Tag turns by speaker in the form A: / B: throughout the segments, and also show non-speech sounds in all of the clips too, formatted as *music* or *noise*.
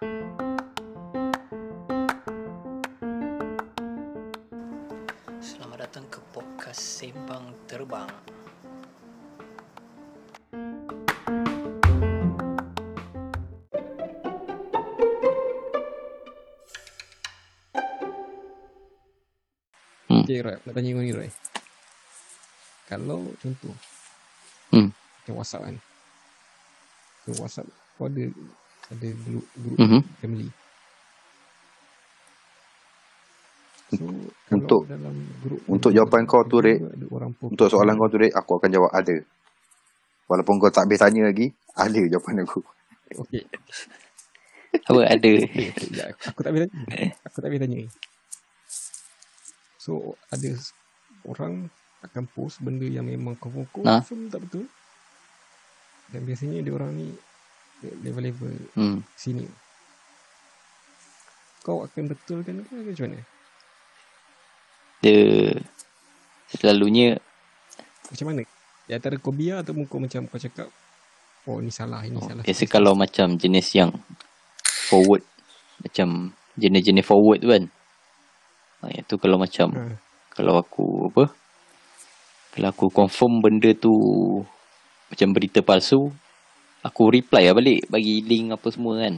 A: Selamat datang ke podcast Sembang Terbang.
B: Hmm.
C: Okay, Roy. Nak tanya kau ni, Roy. Kalau contoh,
B: Hmm.
C: macam WhatsApp kan. So, WhatsApp kau ada ada grup, grup
B: Mhm.
C: family. So,
D: Untuk-
C: dalam grup
D: untuk jawapan kau tu,
C: perempuan.
D: Untuk soalan kau tu, Dek, aku akan jawab ada. Walaupun kau tak habis tanya lagi, ada jawapan aku.
C: Okey. *laughs*
B: Apa ada?
C: Aku, tak tanya. *laughs* Aku tak tanya. So, ada orang akan post benda yang memang kau kau
B: Ha?
C: tak betul. Dan biasanya dia orang ni level-level
B: Hmm.
C: sini. Kau akan betulkan ke macam mana?
B: Dia selalunya
C: Macam mana? Di antara kau biar ataupun kau macam kau cakap Oh ni salah, ini
B: oh,
C: salah.
B: biasa kalau macam jenis yang forward macam jenis-jenis forward tu kan. Ha, yang tu kalau macam
C: Ha.
B: kalau aku apa? Kalau aku confirm benda tu macam berita palsu, aku reply lah balik bagi link apa semua kan.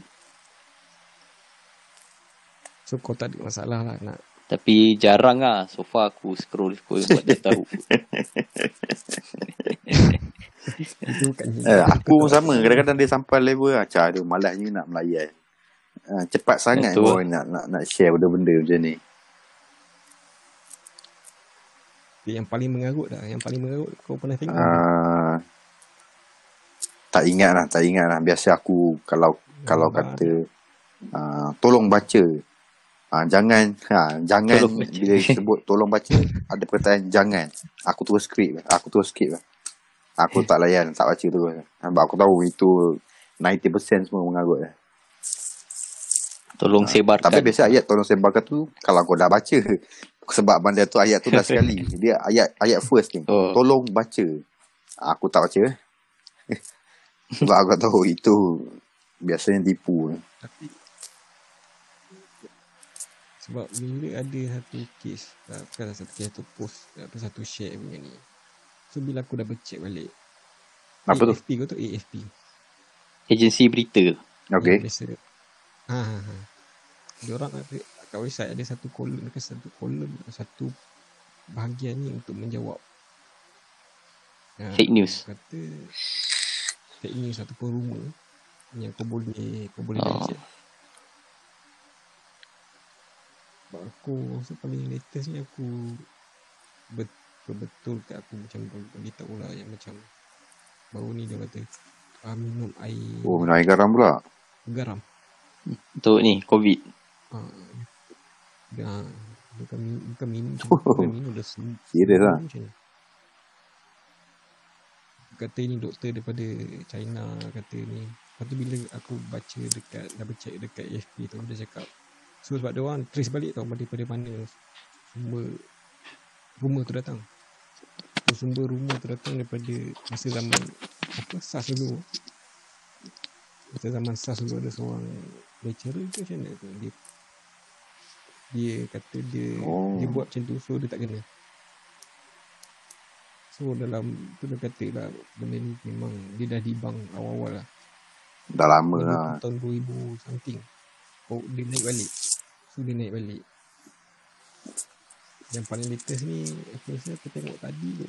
C: So kau tak ada masalah lah nak
B: Tapi jarang lah So far aku scroll scroll buat dia tahu
D: Eh, aku pun sama. Kadang-kadang dia sampai level macam ada malasnya nak melayan. Uh, cepat sangat
B: Betul.
D: kau nak, nak nak share benda-benda macam ni.
C: Yang paling mengarut lah Yang paling mengarut kau pernah tengok
D: Uh, tak ingat lah, tak ingat lah. Biasa aku kalau kalau
C: Ah.
D: kata uh, tolong baca. Uh, jangan ha, jangan
B: Tolong baca.
D: bila sebut tolong baca ada perkataan jangan. Aku terus skip. Aku terus skip lah. Aku tak layan, tak baca terus. Sebab aku tahu itu 90% semua mengarut lah.
B: Tolong sebarkan
D: Tapi biasa ayat tolong sebarkan tu kalau kau dah baca *laughs* sebab benda tu ayat tu dah sekali. *laughs* Dia ayat ayat first ni.
B: Oh.
D: Tolong baca. Aku tak baca. *laughs* sebab aku tahu itu biasanya tipu.
C: Tapi sebab bila ada satu kes bukan satu kes satu post apa satu share punya ni. So bila aku dah check balik
D: Apa tu?
C: AFP kau tu? AFP
B: Agensi berita.
D: Okey.
C: Yang biasa ha ha ha. Dia orang ada kat website ada satu kolom ke satu kolom satu bahagian ni untuk menjawab. Ha,
B: Fake news.
C: kata fake news ataupun rumor yang kau boleh kau boleh
B: Oh.
C: sebab aku rasa paling latest ni aku betul-betul kat aku macam bagi tahu lah yang macam baru ni dia kata ah, minum air.
D: Oh, minum air garam pula.
C: garam.
B: Untuk ni Covid.
C: Ah, dah bukan minum *laughs* bukan minum bukan minum dah sembuh
D: Serius lah.
C: macam ni kata ni doktor daripada China kata ni. Lepas tu bila aku baca dekat double check dekat AFP tu dia cakap so sebab dia orang trace balik tau daripada mana sumber rumor tu datang. So, sumber rumor tu datang daripada masa zaman apa SARS dulu. Masa zaman SARS dulu ada seorang lecturer ke macam mana tu? Dia dia kata dia
D: Oh.
C: dia buat macam tu so dia tak kena So dalam tu dia kata lah benda ni memang dia dah dibang awal-awal lah.
D: Dah lama
C: Benda
D: lah.
C: tahun 2000 something. Oh dia naik balik. So dia naik balik. Yang paling latest ni aku rasa aku tengok tadi tu.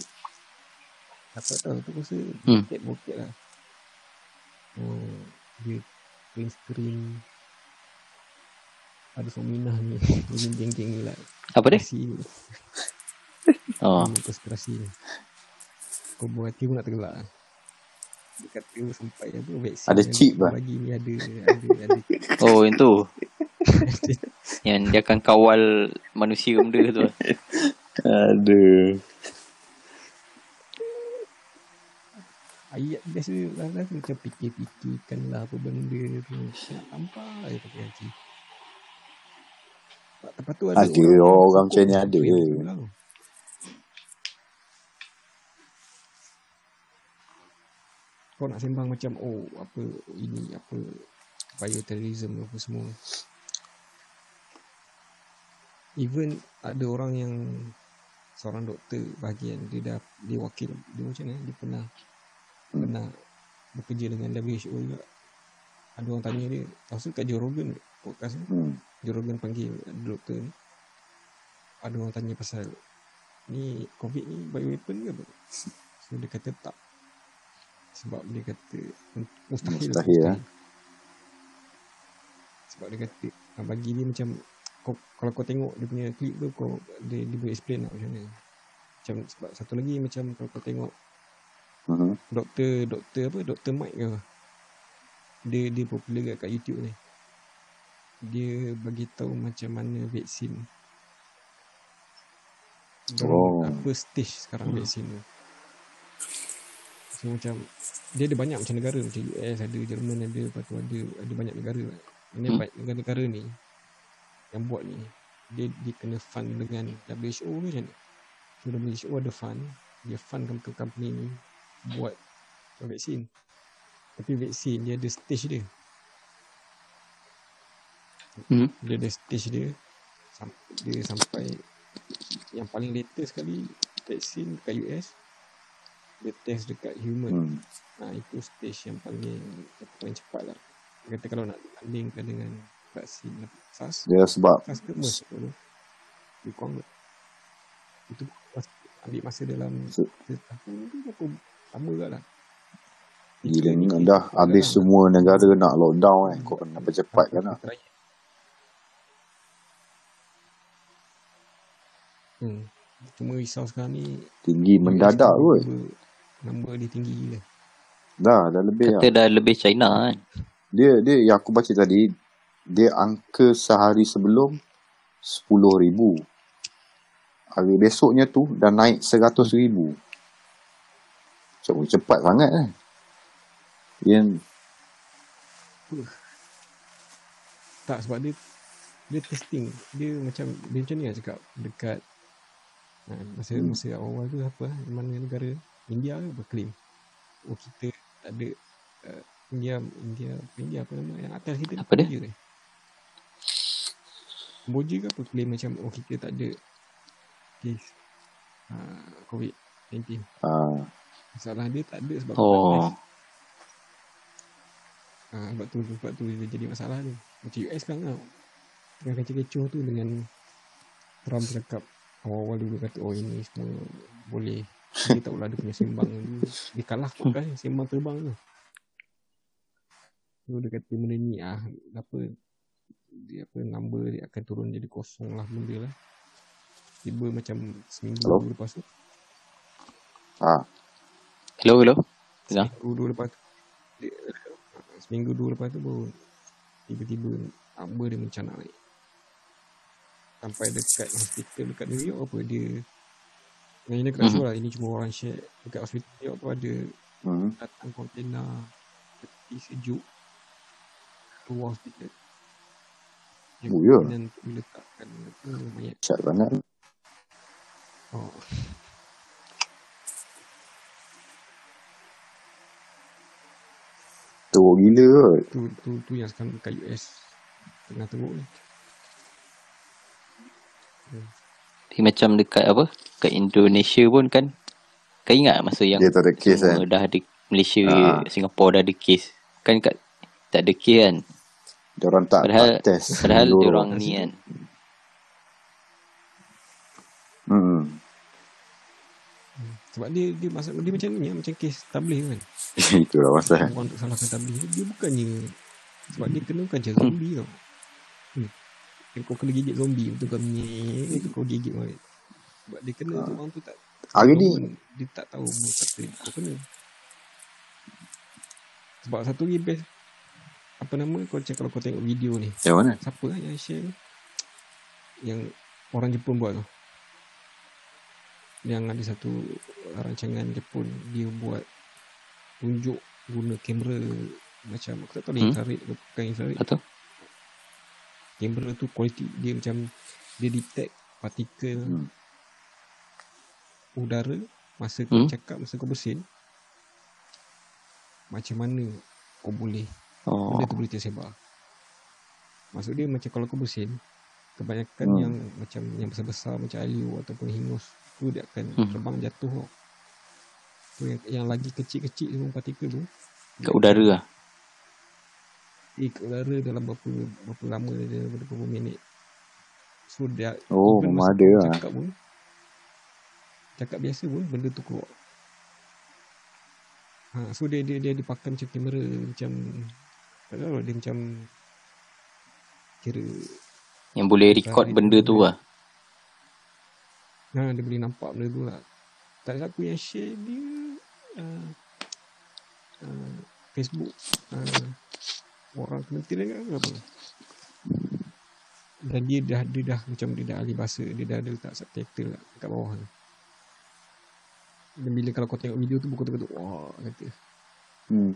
C: Tak tahu tu aku rasa
B: Hmm.
C: bokek-bokek lah. Oh, dia green screen. Ada Sominah ni. *laughs* Ini geng-geng ni lah.
B: Apa dia?
C: Ni.
B: Oh
C: Ilmu konspirasi ni. Kau buat hati pun nak tergelak. Dia kata sampai apa vaksin
D: Ada chip lah.
C: Bagi ni ada ada ada. *laughs*
B: Oh yang tu
C: ada
B: Yang dia akan kawal Manusia benda tu lah.
D: Aduh.
C: ayat biasa lah lah macam fikir-fikirkan lah apa benda tu. Nak tampak je pakai hati. Lepas- tu ada,
D: Ada
C: yang
D: orang macam ni ada.
C: yang betul lah. Kau nak sembang macam oh apa ini apa bioterrorism apa semua. Even ada orang yang seorang doktor bahagian dia dah dia wakil dia macam mana dia pernah
D: Hmm.
C: pernah bekerja dengan WHO juga. Ada orang tanya dia tahu kat Joe Rogan podcast ni?
D: Hmm.
C: Joe Rogan panggil doktor ni. Ada orang tanya pasal ni covid ni bioweapon ke apa? *laughs* So dia kata tak sebab dia kata mustahil
D: Mustahil, eh?
C: sebab dia kata ah, bagi dia macam kau, kalau kau tengok dia punya clip tu kau dia, dia boleh explain lah macam mana macam sebab satu lagi macam kalau kau tengok
D: Mhm.
C: doktor doktor apa doktor Mike ke dia dia popular kat, kat YouTube ni dia bagi tahu macam mana vaksin dan
D: Oh.
C: apa stage sekarang
B: Hmm.
C: vaksin tu so macam dia ada banyak macam negara. Macam US ada Jerman ada lepas tu ada ada banyak negara. Ini
B: Hmm.
C: negara-negara ni yang buat ni. Dia dia kena fund dengan WHO ke macam mana? So WHO ada fund. Dia fund ke company ni buat vaksin. Tapi vaksin dia ada stage dia.
B: Hmm.
C: dia ada stage dia. Dia sampai yang paling latest sekali vaksin dekat US dia test dekat human
D: Hmm.
C: ha, itu stage yang paling paling cepat lah dia kata kalau nak bandingkan dengan vaksin SARS
D: sebab
C: ke MERS apa tu lebih kurang tak? itu ambil masa dalam
D: Se-
C: setahun tu apa sama juga lah
D: Gila ni dah habis semua negara nak lockdown eh. Kau kena percepat kan lah.
C: Hmm. Cuma risau sekarang ni
D: Tinggi mendadak kot.
C: Number, number dia tinggi gila.
D: Dah, dah lebih
B: Kata
D: lah.
B: dah lebih China kan.
D: Dia, dia yang aku baca tadi, dia angka sehari sebelum 10 ribu. Hari besoknya tu dah naik 100 ribu. Macam cepat sangat kan. Yang
C: Tak sebab dia dia testing. Dia macam dia macam ni lah cakap dekat ha, masa
D: Hmm.
C: masa awal tu apa mana negara India ke apa claim. Oh kita tak ada uh, India India India apa nama yang atas kita
B: Apa dia?
C: Kamboja ke? Kamboja ke apa claim macam oh kita tak ada kes uh, COVID-19.
D: ah,
C: Masalah dia tak ada sebab
B: Oh.
C: Ha, sebab tu sebab tu dia jadi masalah tu. Macam US sekarang tau. Tengah kecoh-kecoh tu dengan Trump cakap awal-awal dulu kata oh ini semua boleh. Dia tak pula dia punya sembang. Dia kalah kan sembang terbang tu. So dia kata benda ni ah apa dia apa number dia akan turun jadi kosong lah benda lah. Tiba macam seminggu
D: Hello?
C: lepas tu.
D: ah,
B: Hello, hello.
C: Seminggu dulu lepas tu dia, Seminggu dulu lepas tu baru Tiba-tiba Number dia macam nak naik Sampai dekat hospital Dekat New York apa dia Yang ini tak
B: Mhm.
C: sure lah Ini cuma orang share Dekat hospital New York tu ada
D: hmm,
C: Datang kontena Peti sejuk Luar hospital Yang
D: Oh, ya?
C: kemudian diletakkan apa, mayat
D: cat sangat.
C: oh.
D: Teruk gila kot.
C: tu, tu, tu yang sekarang dekat US Tengah teruk ni
B: Dia macam dekat apa? Kat Indonesia pun kan. Kau ingat masa yang
D: Dia tak ada kes kan.
B: dah ada Malaysia,
D: Ah.
B: Singapura dah ada kes. Kan kat tak ada kes kan.
D: Dia orang tak,
B: Padahal
D: tak test.
B: padahal dia orang ni kan.
D: Hmm.
C: Sebab dia dia masa dia macam ni macam kes tabligh kan. *laughs*
D: Itulah pasal.
C: Orang untuk salahkan tabligh dia bukannya sebab dia kena macam zombie tau. Yang kau kena gigit zombie betul kau ni itu kau gigit. Sebab dia kena tu orang tu tak
D: Hari ni,
C: dia tak tahu kata kau kena. Sebab satu lagi best apa nama kau macam kalau kau tengok video ni.
D: Yang mana?
C: siapa lah yang share yang orang Jepun buat tu. Yang ada satu rancangan Jepun dia buat tunjuk guna kamera macam aku tak tahu dia
B: Hmm?
C: infrared ke bukan infrared.
B: Atau
C: kamera tu kualiti dia macam dia detect partikel
D: Hmm.
C: udara masa kau
B: Hmm?
C: cakap masa kau bersin macam mana kau boleh
B: oh,
C: benda tu boleh tersebar Maksud dia macam kalau kau bersin, kebanyakan
D: Hmm.
C: yang macam yang besar-besar macam aliu ataupun hingus tu dia akan
B: Hmm.
C: terbang jatuh tau. Tu yang, yang lagi kecil-kecil tu partikel tu
B: Kat udara lah.
C: Udara dalam berapa berapa lama dia berapa, berapa minit. So dia
D: Oh, memang ada lah.
C: Cakap pun cakap biasa pun benda tu keluar. Ha, so dia dia dia dipakai macam kamera macam tak tahu lah, dia macam kira
B: Yang boleh record
C: Tarik
B: benda tu lah.
C: Ha, dia boleh nampak benda tu lah. Tak ada aku yang share dia uh, uh, Facebook uh, orang kementerian ke apa. Dan dia dah dia dah macam dia dah ahli bahasa, dia dah ada letak subtitle lah kat bawah tu. Dan bila kalau kau tengok video tu buku tu kata wah kata
D: Hmm.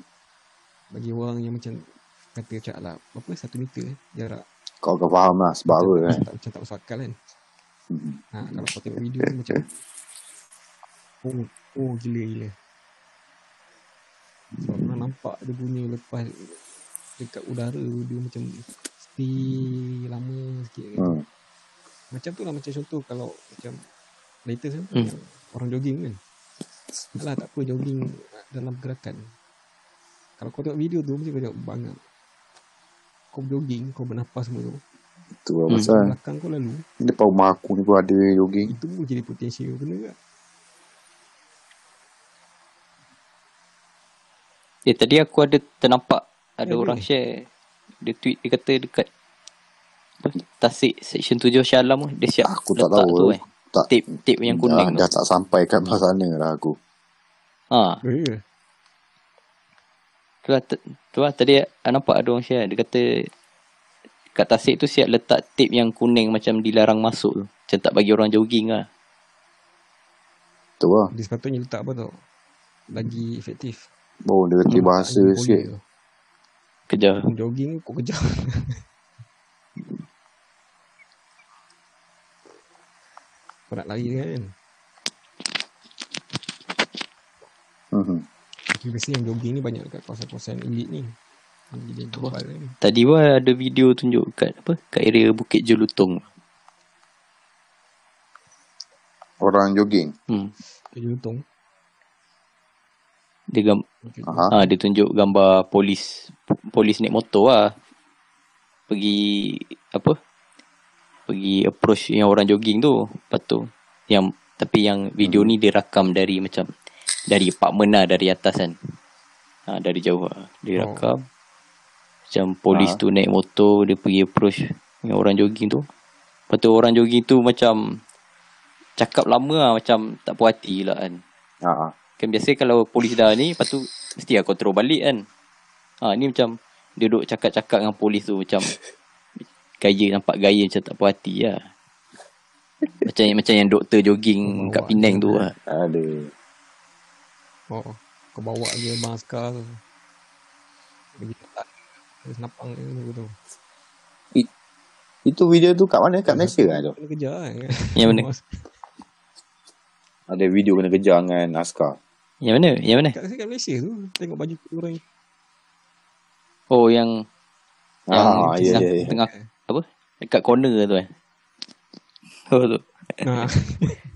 C: bagi orang yang macam kata macam lah apa satu meter eh, jarak
D: Kau akan faham lah sebab apa kan.
C: tak, macam tak masuk akal kan.
D: Hmm.
C: Ha, kalau kau tengok video tu macam Oh, oh gila gila Sebab orang nampak dia bunyi lepas Dekat udara tu dia macam Stay lama sikit kan.
D: Hmm.
C: Macam tu lah macam contoh kalau Macam latest kan
B: Hmm.
C: Orang jogging kan Alah tak apa jogging dalam gerakan Kalau kau tengok video tu Mesti kau tengok banyak Kau jogging Kau bernafas semua tu
D: Itu lah
B: Hmm.
D: pasal.
C: Belakang kau lalu
D: Depan rumah aku ni pun ada jogging.
C: Itu pun jadi potensi kau kena tak
B: Eh tadi aku ada ternampak ada
C: Eh,
B: orang
C: boleh.
B: share dia tweet dia kata dekat apa, Tasik section 7 Shah Alam tu, dia siap
D: Aku tak
B: letak
D: tahu.
B: tu eh.
D: Tak,
B: Tip tip yang kuning
D: dah, dah
B: tu.
D: tak sampai kat belah sana lah aku.
B: Ha,
C: Oh
B: tu lah, tu lah tadi ah, nampak ada orang share dia kata kat Tasik tu siap letak tip yang kuning macam dilarang masuk tu. Macam tak bagi orang jogging lah.
D: Tu lah.
C: Dia sepatutnya letak apa tau Lagi efektif
D: Oh, dia reti bahasa
C: Lagi
D: sikit.
C: tu.
B: Kejar.
C: Kau jogging kau kejar *laughs* Kau nak lari kan
D: Hmm.
C: Tapi biasa yang jogging ni banyak dekat kawasan-kawasan elit ni
B: Tu lah.
C: kan
B: Tadi pun ada video tunjuk kat apa kat area Bukit Jelutong.
D: Orang jogging.
B: Hmm.
C: Kerja untung
B: Dia gam
D: Aha.
B: Ah, dia tunjuk gambar polis polis naik motor lah. Pergi apa? Pergi approach yang orang jogging tu. Lepas tu yang tapi yang video ni dia rakam dari macam dari apartment lah dari atas kan. Ha, dari jauh lah. Dia
C: Oh.
B: rakam. Macam polis
D: Ah.
B: tu naik motor dia pergi approach yang orang jogging tu. Lepas tu orang jogging tu macam cakap lama lah macam tak puas hati lah kan.
D: Ha.
B: Kan biasa kalau polis dah ni Lepas tu Mesti lah kontrol balik kan ha, Ni macam Dia duduk cakap-cakap dengan polis tu Macam *laughs* Gaya nampak gaya Macam tak puas hati lah Macam macam yang doktor jogging
C: Oh,
B: Kat Penang tu lah
D: Ada.
C: Oh Kau bawa je bang askar tu Dia senapang dia tu
D: Itu video tu kat mana? Kat Malaysia kan tu?
C: Kena kejar kan
B: Yang mana? *laughs*
D: Ada video kena kejar dengan askar.
B: Yang mana? Yang mana?
C: Kat, kat Malaysia tu Tengok baju orang
B: Oh yang Yang
D: Ah, ya,
B: tengah,
D: ya, ya.
B: tengah Apa? Dekat corner tu kan Oh tu
C: Ha. *laughs*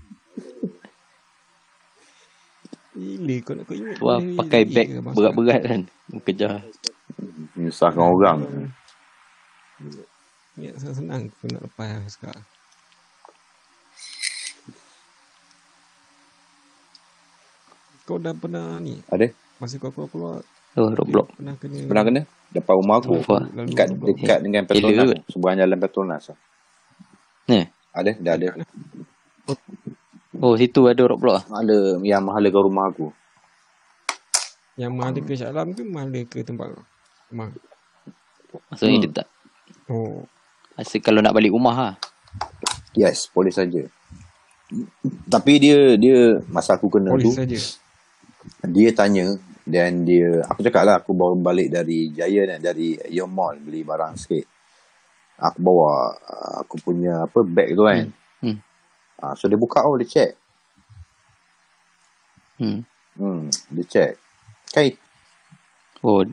C: Gila kau nak kau ingat ni
B: pakai
C: Abang
B: berat-berat kan Kejar
D: Menyusahkan orang.
C: Ingat senang-senang kau nak lepas sekarang Kau dah pernah ni
D: Ada?
C: Masa kau keluar-keluar
B: Oh Roblox
C: Pernah kena
D: Pernah kena? Depan rumah aku.
C: Lalu
D: Dekat,
C: Roblox.
D: dekat dengan
B: Elok
D: Petronas. Seberang jalan Petronas.
B: Ni
D: Ada? Dah ada.
B: Oh situ ada Roblox lah
D: Ada yang mahalakan rumah aku.
C: Yang mana ke Shah Alam ke mana ke tempat kau? Rumah
B: Maksudnya
D: Hmm.
B: dia tak
C: Oh
B: Masa kalau nak balik rumah lah
D: Yes, polis saja. Tapi dia dia masa aku kena
C: Polis
D: tu
C: saja
D: dia tanya dan dia aku cakap lah aku baru balik dari eh, dari Ion Mall beli barang sikit. Aku bawa uh, aku punya apa bag tu kan.
B: Hmm.
D: Ah, so dia buka oh dia check.
B: hmm.
D: Hmm, dia check. Kan
B: Oh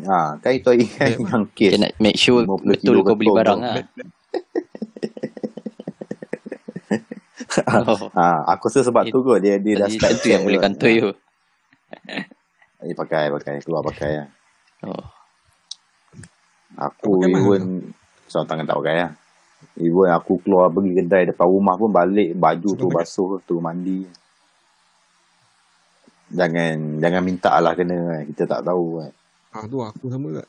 D: Ha, kan itu kan
C: Black
D: yang kes
B: nak make sure
D: 50
B: betul
D: kilo
B: kau beli
D: betul
B: barang
D: tu.
B: lah.
C: Black *laughs*
B: Oh,
D: ha, aku rasa sebab tu kot dia dia dah start
B: tu yang boleh kantoi tu.
D: Dia pakai pakai keluar pakai lah.
B: Oh.
D: Aku
C: pakai
D: even seorang tangan tak pakai lah. Even aku keluar pergi kedai depan rumah pun balik baju tu
C: pakai.
D: basuh turun mandi. Jangan jangan minta lah kena kan. Kita tak tahu kan.
C: Ah tu aku sama kat.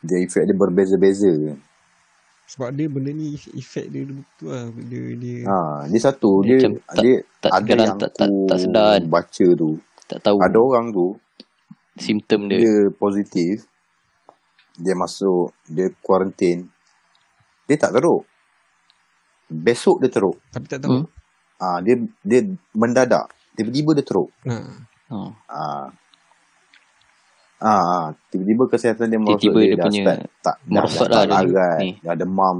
D: Dia efek dia berbeza-beza.
C: Sebab dia benda ni efek dia tu lah. Dia, dia
D: Ha, dia satu
B: Dia
D: dia
B: macam tak-
D: dia
B: tak
D: ada yang
B: tak- tak- tak sedar kan.
D: baca tu.
B: Tak tahu
D: Ada orang tu
B: simptom dia.
D: dia positif dia masuk dia kuarantin dia tak teruk besok dia teruk
C: tapi tak tahu.
B: Hmm.
D: ah dia dia mendadak tiba-tiba dia teruk
B: Oh.
D: ah ah, tiba-tiba kesihatan dia merosot
B: Tiba-tiba dia
D: dah
B: punya
D: start tak dah,
B: merosot
D: dah,
B: lah dia
D: larat
B: ni.
D: dah demam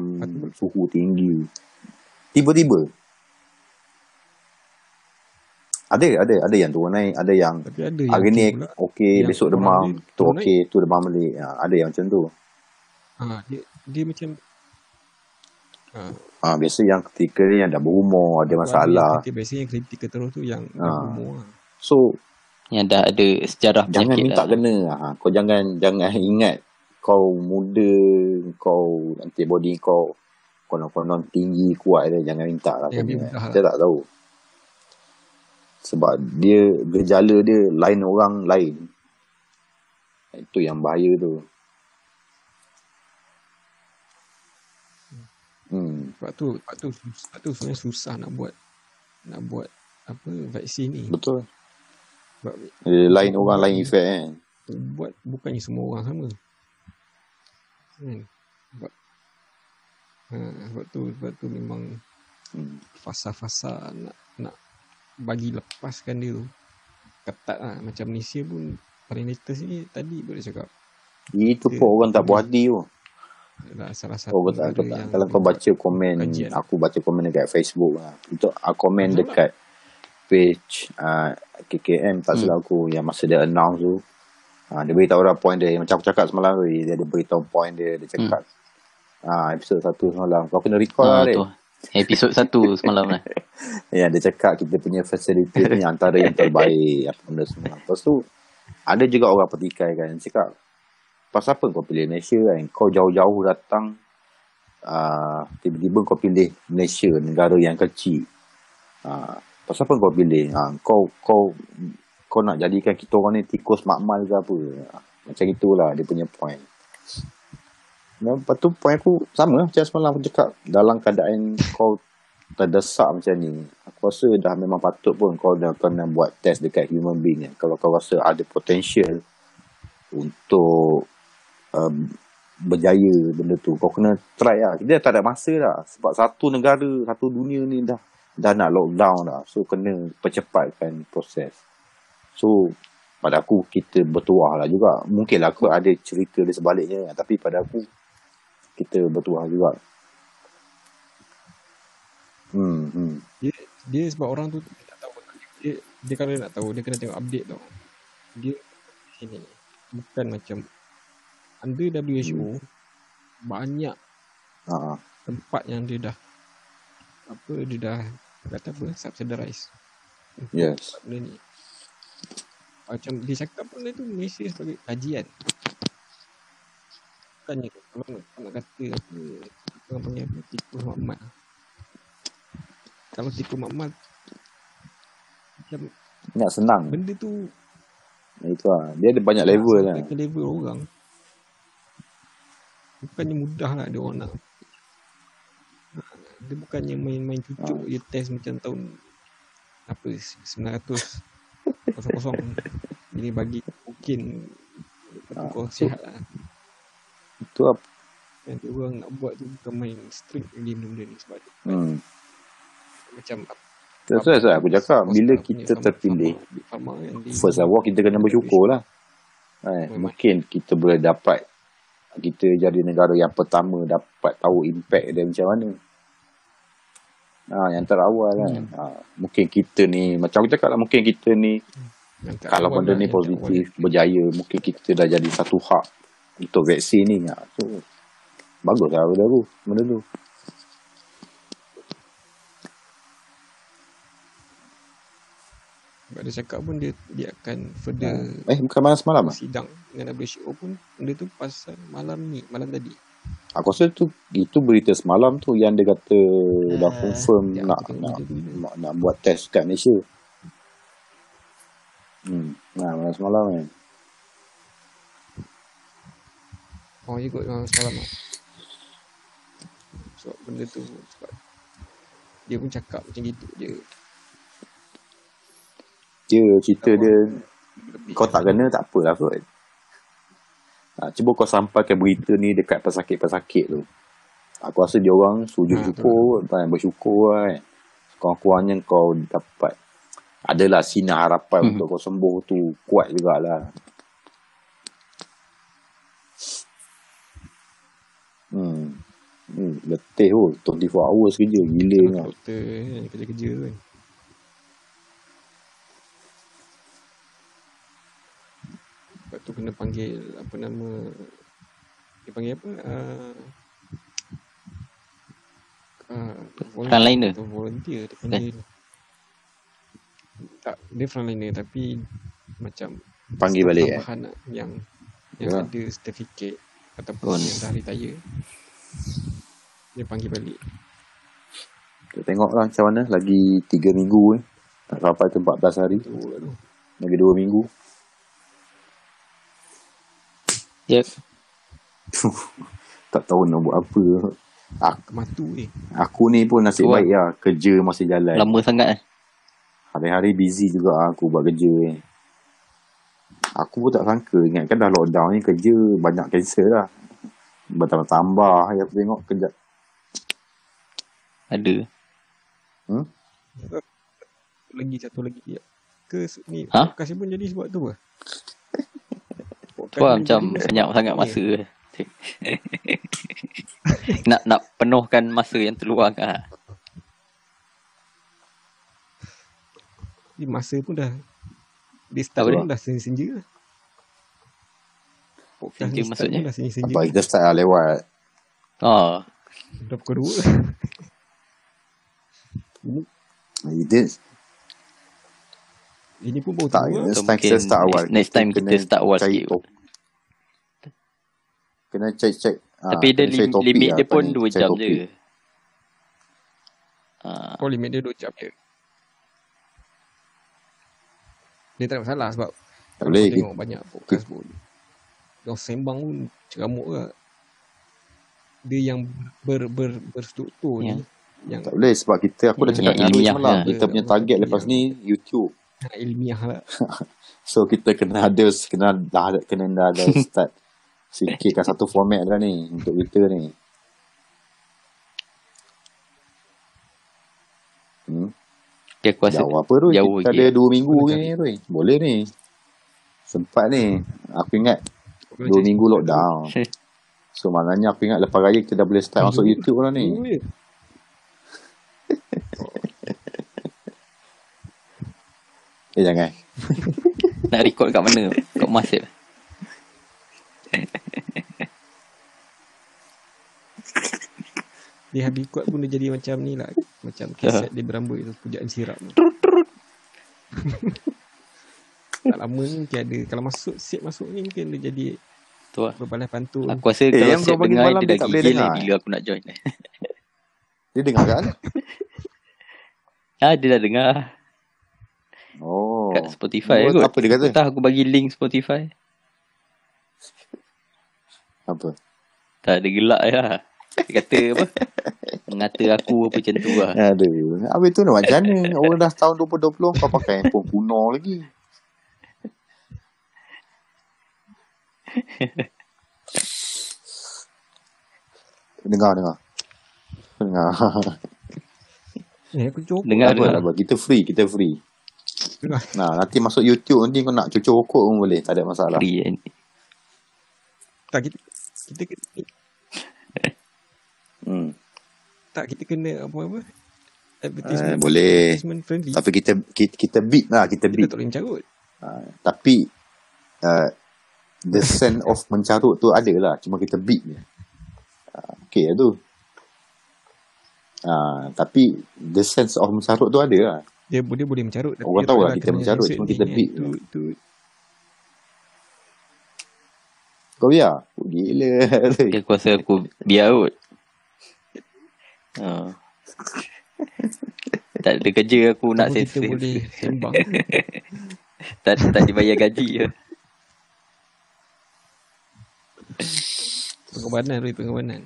D: suhu tinggi tiba-tiba ada ada ada yang turun naik ada yang
C: tapi ada yang
D: hari ni
C: tu pula.
D: okey
C: yang
D: besok demam
C: dia
D: tu okey tu demam balik ah, ada yang macam tu
C: Ah, dia dia macam ah,
D: Ah, biasa yang ketika ni yang dah berumur, ada masalah.
C: Yang biasanya yang kritikal terus tu yang
D: Ah.
C: yang umur lah.
D: So,
B: Yang dah ada sejarah
D: jangan
B: penyakit
D: minta
B: lah.
D: kena. Ha, kau jangan jangan ingat kau muda, kau antibody kau konon-konon tinggi, kuat dia. Jangan minta lah.
C: Jangan
D: kena. Kita tak tahu. Sebab dia, gejala dia lain orang lain. Itu yang bahaya tu. Hmm,
C: Sebab tu sebab tu sebab tu sebenarnya susah nak buat nak buat apa vaksin ni.
D: betul.
C: Sebab
D: Dia lain orang, lain efek kan.
C: buat bukannya semua orang sama. Kan? Sebab ha, sebab tu sebab tu memang fasa-fasa nak nak bagi lepaskan dia tu ketat lah macam Malaysia pun paling latest ni tadi boleh cakap
D: Itu pun orang tak puas hati tu.
C: salah satu
D: Oh betul,
C: negara
D: betul.
C: yang
D: Kalau kau baca komen
C: kajian.
D: Aku baca komen dekat Facebook lah Itu uh, komen
C: Betul
D: dekat Page uh, KKM Tak
B: Hmm.
D: silap aku Yang masa dia announce tu. Uh, Dia beritahu dah point dia. Macam aku cakap semalam tu Dia ada beritahu point dia Dia cakap Ah, episod satu semalam. Kau kena recall
B: Ah,
D: lah
B: tu.
D: dia
B: Episod satu semalam lah. *laughs*
D: Ya dia cakap Kita punya facility ni Antara yang terbaik Apa benda semua. Lepas tu Ada juga orang petikai kan Cakap Pasal apa kau pilih Malaysia kan? Kau jauh-jauh datang uh, Tiba-tiba kau pilih Malaysia Negara yang kecil. Uh, Pasal apa kau pilih? Uh, Kau Kau Kau nak jadikan kita orang ni Tikus makmal ke apa? Macam itulah Dia punya point. Dan lepas tu point aku sama. Macam semalam aku cakap dalam keadaan kau terdesak macam ni aku rasa dah memang patut pun kau dah kena buat test dekat human being kan. kalau kau rasa ada potential untuk um, berjaya benda tu kau kena try lah. Kita tak ada masa lah. Sebab satu negara satu dunia ni dah dah nak lockdown dah so kena percepatkan proses. So pada aku kita bertuah lah juga. Mungkinlah aku ada cerita di sebaliknya. Tapi pada aku kita bertuah juga. Hmm, hmm.
C: dia dia sebab orang tu dia tak tahu dia dia kalau dia nak tahu dia kena tengok update tau. Dia sini bukan macam under WHO banyak
D: Ha,
C: tempat yang dia dah apa dia dah kata apa subsidize
D: yes.
C: Benda ni. Macam dia cakap pun dia tu Malaysia sebagai kajian. Bukannya kalau nak, kata apa orang panggil apa tikus makmal kalau tikus makmal macam
D: nak senang.
C: benda tu
D: itu lah. Dia ada banyak level lah.
C: level orang. Bukannya mudah lah dia orang nak dia bukannya main-main cucuk dia test macam tahun apa 900 kosong-kosong. *laughs* Ini bagi mungkin
D: Ah,
C: kau
D: so-
C: sihat lah.
D: Itu lah
C: yang dia orang nak buat tu bukan main strict lagi benda ni sebab
D: hmm.
C: macam
D: That's why that's why aku cakap bila kita terpilih first of all kita kena bersyukur lah. Eh, mungkin kita boleh dapat kita jadi negara yang pertama dapat tahu impact dia macam mana ha, yang terawal kan
C: Hmm.
D: ha, mungkin kita ni macam aku cakap lah mungkin kita ni
C: Angkat
D: Kalau benda
C: lah,
D: ni positif, berjaya, mungkin kita dah jadi satu hub untuk vaksin ni. Ha, So, bagus lah benda tu. Benda tu.
C: Sebab dia cakap pun dia dia akan further
D: Eh, bukan malam semalam lah.
C: sidang dengan WHO pun benda tu pasal malam ni, malam tadi.
D: Aku rasa tu itu berita semalam tu yang dia kata dah
A: Ah,
D: confirm
C: Ya,
D: nak nak, nak nak buat test kat Malaysia. Hmm. Nah, malam semalam kan.
C: Oh, you kot malam semalam lah. Sebab benda tu sebab dia pun cakap macam gitu je.
D: Dia cerita dia
C: Lebih
D: kau tak kena tak apalah kot. Ha, cuba kau sampaikan berita ni dekat pesakit-pesakit tu. Aku rasa dia orang sujud
C: Ha,
D: syukur kan? bersyukur kan. Kurang-kurangnya kau dapat adalah sinar harapan
B: Hmm.
D: untuk kau sembuh tu kuat jugalah. Hmm. Hmm, letih tu. 24 hours kerja. Gila kan.
C: kan, kerja-kerja kan. Lepas tu kena panggil apa nama dia panggil apa? Uh, uh,
B: Frontliner.
C: Atau volunteer dia panggil. Tak, dia frontliner tapi macam
D: Panggil balik eh.
C: lah, yang yang
D: Ya.
C: ada sertifikat ataupun
B: Oh.
C: yang dah retire. Dia panggil balik.
D: Kita tengok lah macam mana. Lagi 3 minggu eh. Nak sampai ke 14 hari.
C: Tu lah tu.
D: Lagi 2 minggu.
B: Yep. *laughs*
D: tak tahu nak buat apa. Aku,
C: Kematu eh.
D: aku ni pun nasib
B: Wah.
D: baik lah. Kerja masih jalan.
B: Lama sangat eh.
D: Hari-hari busy juga lah aku buat kerja ni. Aku pun tak sangka. Ingatkan dah lockdown ni kerja banyak cancel lah. Bertambah-tambah. Ya, aku tengok kejap.
B: Ada.
D: Hmm?
C: lagi satu lagi ke ni
B: Ha?
C: ni pun jadi sebab tu lah
B: Tu lah macam banyak sangat *laughs* masa. *laughs* nak nak penuhkan masa yang terluang ah.
C: Di masa pun dah Dia start
B: Apa
C: pun dah senja-senja lah
B: Senja maksudnya?
C: dah senja-senja
D: Nampak kita start lah lewat.
B: Oh,
C: Dah pukul dua *laughs* Ini,
D: Itu
C: ini pun baru
D: tak. Next time kita start awal.
B: next- time kita start awal
D: cari
B: sikit.
D: Kena check-check. Ah,
B: tapi dia
D: kena cari
B: lim, limit
D: lah
B: dia pun
D: ni,
B: 2
D: cari
B: jam je. Ah,
C: Kau limit dia 2 jam je Dia tak ada masalah sebab
D: Tak boleh.
C: Tengok banyak podcast pun Kau sembang pun ceramuk ke Dia yang ber, ber, berstruktur
B: Ya.
C: ni Yang
D: Tak boleh sebab kita aku dah cakap
B: ilmiah
D: semalam.
B: lah.
D: Kita punya target lepas ni YouTube.
C: ha, *laughs* ilmiah lah *laughs*
D: So kita kena ada kena dah kena dah ada *laughs* start fikirkan satu format dah ni untuk kita ni. Hmm.
B: dia aku rasa
D: Jauh apa Roy?
B: jauh
D: Kita ada
B: lah.
D: dua minggu ni Roy. Boleh ni. Sempat ni. Aku ingat dua minggu lockdown. *laughs* So maknanya aku ingat lepas raya kita dah boleh start masuk. YouTube lah ni. *laughs* Eh jangan.
B: nak record kat mana? Kat Masif. *laughs*
C: Dia habis kuat pun dia jadi macam ni lah Macam *laughs* keset dia berambut itu Pujaan sirap tu *laughs* Tak lama ni mungkin ada Kalau masuk set masuk ni mungkin dia jadi
B: Tu lah.
C: Berbalai pantun
B: Aku rasa
D: Eh,
B: kalau
D: bagi
B: dengar
D: malam
B: dia
D: dia
B: dah
D: tak boleh
B: gigil
D: dengar,
B: lah bila aku nak join. *laughs*
D: Dia dengar kan?
B: ah, dia dah dengar
D: Oh.
B: kat Spotify
D: Buat
B: kot.
D: Apa dia kata?
B: Entah aku bagi link Spotify.
D: Apa?
B: Tak ada gelak lah. Dia kata apa? Mengata aku apa macam tu lah.
D: Aduh. Habis tu nak macam mana? Orang dah tahun 2020 kau pakai handphone kuno lagi. dengar, dengar. Dengar.
C: Eh aku cuba
B: Dengar
D: apa,
B: dengar.
D: apa. Kita free, kita free.
C: Dengar.
D: Nah, nanti masuk YouTube nanti kau nak cucuk rokok pun boleh. Tak ada masalah.
B: Free kan.
C: Tak kita kita kena,
D: Hmm.
C: tak kita kena apa-apa
D: Eh,
C: advertisement
D: boleh.
C: advertisement friendly
D: Tapi kita kita, kita beat lah, kita
C: kita
D: beat.
C: tak boleh carut
D: Uh, tapi uh, the sense of mencarut tu ada lah. Cuma kita beat je. Uh, okay lah tu. Uh, tapi the sense of mencarut tu ada lah.
C: Dia, dia boleh mencarut. Tapi
D: Orang tahu lah kita mencarut, cuma kita beat
C: Itu,
D: je.
C: itu,
D: Kau biar? Oh, gila.
B: Aku rasa aku biar kot. Ha. tak ada kerja aku nak
C: Cuma kita boleh sembang. *laughs*
B: tak, tak dibayar gaji je.
C: pengorbanan Roy, pengorbanan.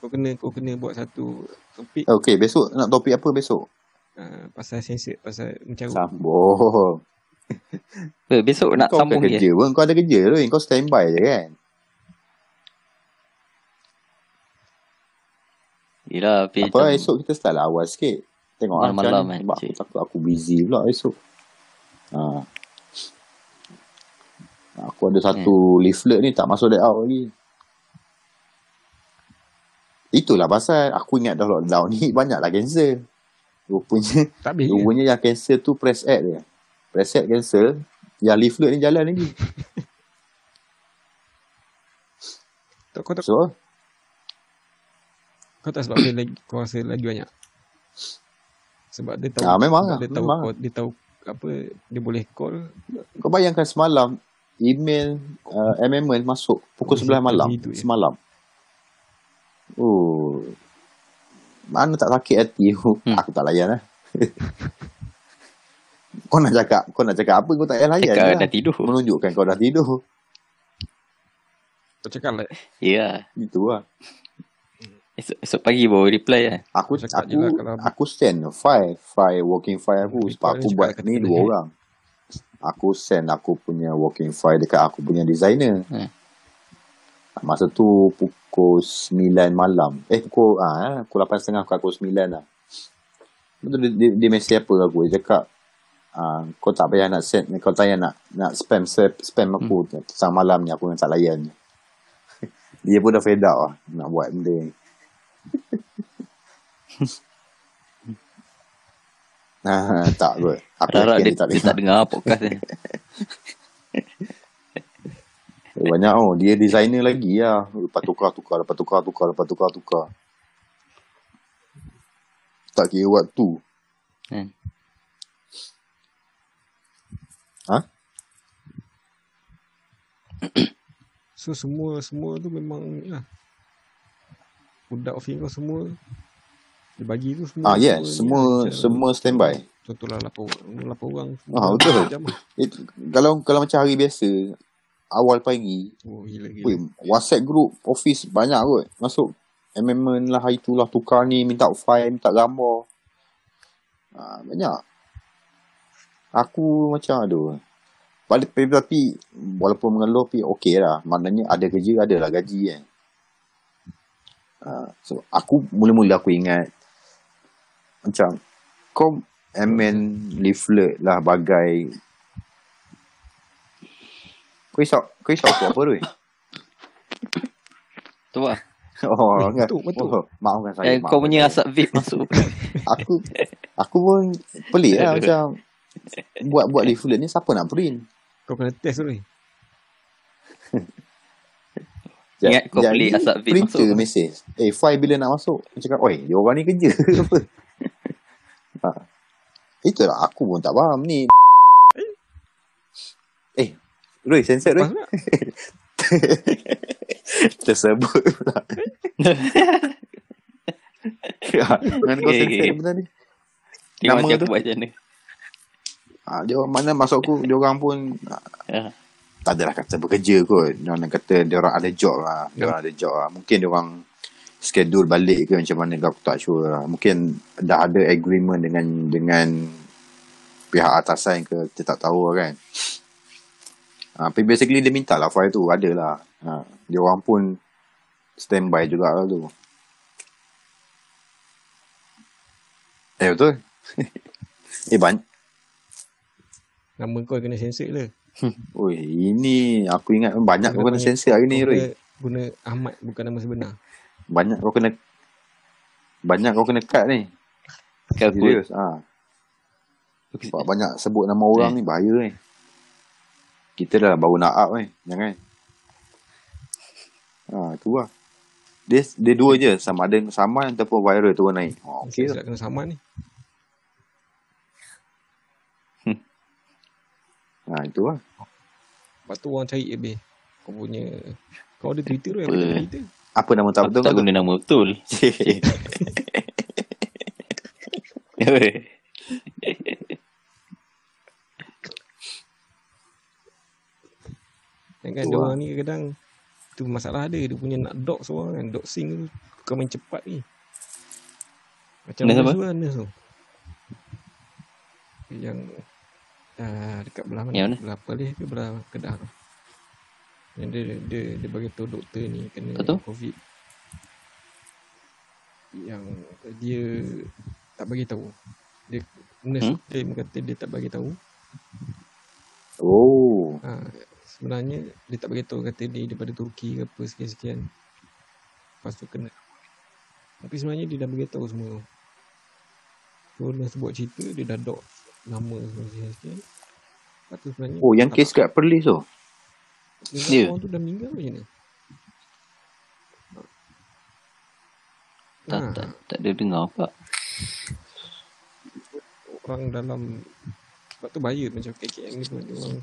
C: Kau kena kau kena buat satu topik
D: Okay, besok nak topik apa besok?
C: uh, pasal sensor, pasal mencarut.
D: Sambung.
B: Eh, besok nak
D: kau
B: sambung je.
D: kerja pun. Kau ada kerja tu. Kau standby je kan?
B: Yelah, tapi
D: Apa
B: macam-
D: esok kita start lah awal sikit. Tengok lah
B: Malam-malam
D: macam
B: kan,
D: ni. Sebab aku takut aku busy pula esok. Ha. Aku ada satu
B: Hmm.
D: leaflet ni tak masuk deck out lagi. Itulah pasal aku ingat dah lockdown ni *laughs* banyaklah cancel. Rupanya,
C: Tak
D: rupanya yang cancel tu press ad je. Press ad cancel. Yang leaflet ni jalan lagi. *laughs*
C: Tak, kau tak,
D: So,
C: kau tak sebab dia lagi, kau rasa lagi banyak. Sebab dia tahu,
D: Ah, memang lah,
C: dia tahu,
D: memang.
C: kau, dia tahu apa, dia boleh call.
D: kau bayangkan semalam email uh, amendment masuk pukul
C: Oh,
D: 11 malam
C: gitu je.
D: semalam. Oh. Mana tak sakit hati aku. *laughs*
B: Hmm.
D: Aku tak layan lah. *laughs* kau nak cakap, kau nak cakap apa kau tak payah layan
B: Cakap
D: lah.
B: dah tidur.
D: Menunjukkan kau dah tidur.
C: Kau cakap lah,
B: Ya.
D: Itu lah.
B: Esok, esok pagi baru reply lah.
D: Aku
C: Cakap
D: aku
C: lah kalau-
D: aku send file file working file aku
C: Working
D: sebab
C: file
D: aku buat ni dua
C: hack.
D: orang. Aku send aku punya working file dekat aku punya designer.
B: Hmm.
D: Masa tu pukul 9 malam. Eh pukul ah pukul 8.30 ke pukul 9 lah. Lepas tu dia, dia, dia mesej apa aku. Dia cakap ah, kau tak payah nak send kau tak payah nak nak spam spam, spam aku
C: Hmm.
D: sang malam ni aku yang tak layan. *laughs* dia pun dah fed up lah nak buat benda ni. Nah, *laughs* tak kot. Aku
B: Harap dia,
D: dia tak
B: dia tak
D: dengar.
B: podcast ni.
D: Banyak oh. Dia designer lagi lah. Lepas tukar, tukar. Lepas tukar, tukar. Lepas tukar, tukar. Tak kira waktu.
B: Hmm.
D: Ha?
C: So semua semua tu memang ni lah. Budak office kau semua dia bagi tu semua.
D: Ah, yes. Semua, semua standby.
C: Contohlah 8 orang, 8 orang.
D: Ah, betul.
C: Jam lah.
D: It, kalau kalau macam hari biasa, awal pagi,
C: Oh, gila gila.
D: Weh, WhatsApp group office banyak kot. Masuk amendment lah hari tu lah tukar ni minta file minta gambar. Ha, banyak. Aku macam aduh. Tapi, tapi walaupun mengeluh tapi okey lah. Maknanya ada kerja ada lah gaji kan. Ha, so aku mula-mula aku ingat macam kau amend leaflet lah bagai kau risau kau risau aku apa Rui?
B: Tu lah. *laughs*
D: Oh,
C: Weh,
D: kan.
C: betul, betul.
D: Oh, maafkan saya.
B: Eh, kau
D: maafkan
B: punya
D: saya.
B: asap vape masuk. *laughs*
D: Aku aku pun pelik lah *laughs* macam buat buat leaflet ni siapa nak print?
C: Kau kena test dulu ni.
B: Ingat kau pelik asap vape
D: printer
B: masuk.
D: mesej. Eh, file bila nak masuk? Aku cakap, oi, dia orang ni kerja ke *laughs* apa? ha. Itulah, aku pun tak faham ni. Eh, Roy, sensor Roy.
C: Pula. *laughs*
D: Tersebut pula. *laughs* Ya, Dengan kau
B: Okay,
D: sensor
B: okay.
D: benda ni.
B: Tengok
D: Nama tu?
B: aku buat macam mana.
D: Ha, dia orang mana masuk aku, dia orang pun
B: Ya.
D: Tak adalah kata bekerja kot. Dia orang kata dia orang ada job lah. Dia orang ada job lah. Mungkin dia orang schedule balik ke macam mana aku tak sure lah. Mungkin dah ada agreement dengan dengan pihak atasan ke kita tak tahu lah kan. Ha, tapi basically dia minta lah file tu ada lah. Ha, dia orang pun standby juga lah tu. Eh betul. *laughs* eh banyak.
C: Nama kau kena sensor lah. *laughs*
D: Oi, ini aku ingat banyak kau kena sensor hari ni
C: kau
D: Roy.
C: Guna, Ahmad bukan nama sebenar.
D: Banyak kau kena banyak kau kena cut ni.
B: Aku,
D: Serius. Ha. Sebab banyak sebut nama orang ni bahaya ni. Kita dah baru nak up ni. Jangan. Ha, tu lah. Dia, dia dua je. Sama ada saman ataupun viral tu naik. Ha,
C: Okay,
D: okey
C: saya
D: lah.
C: kena saman ni.
D: Ha, itu lah.
C: Lepas tu orang cari habis. Kau punya... Kau ada Twitter tu? Apa Twitter?
D: Apa nama tak betul
B: tak guna nama betul.
C: Yang *laughs* kan
D: Tu
C: dia
D: lah.
C: orang ni kadang tu masalah dia dia punya nak dox orang kan doxing tu kau main cepat ni macam
B: Nurse
C: tu nurse tu yang uh, dekat belah mana
B: mana?
C: belah Perlis ke belah Kedah tu yang dia dia dia bagi tahu doktor ni kena
B: tu?
C: covid yang dia tak bagi tahu dia nurse
B: Hmm?
C: claim kata dia tak bagi tahu
D: Oh.
C: Ha, sebenarnya dia tak beritahu kata dia daripada Turki ke apa sekian-sekian. Lepas tu kena. Tapi sebenarnya dia dah beritahu semua. So dah sebut cerita dia dah dok nama semua. Lepas tu sebenarnya
D: Oh, yang
C: tak-
D: kes kat Perlis tu.
C: dia
B: Ya.
C: orang tu dah meninggal macam ni.
B: Tak,
C: Ha,
B: tak, tak ada dengar pak.
C: orang dalam sebab tu bahaya macam KKM ni pun dia orang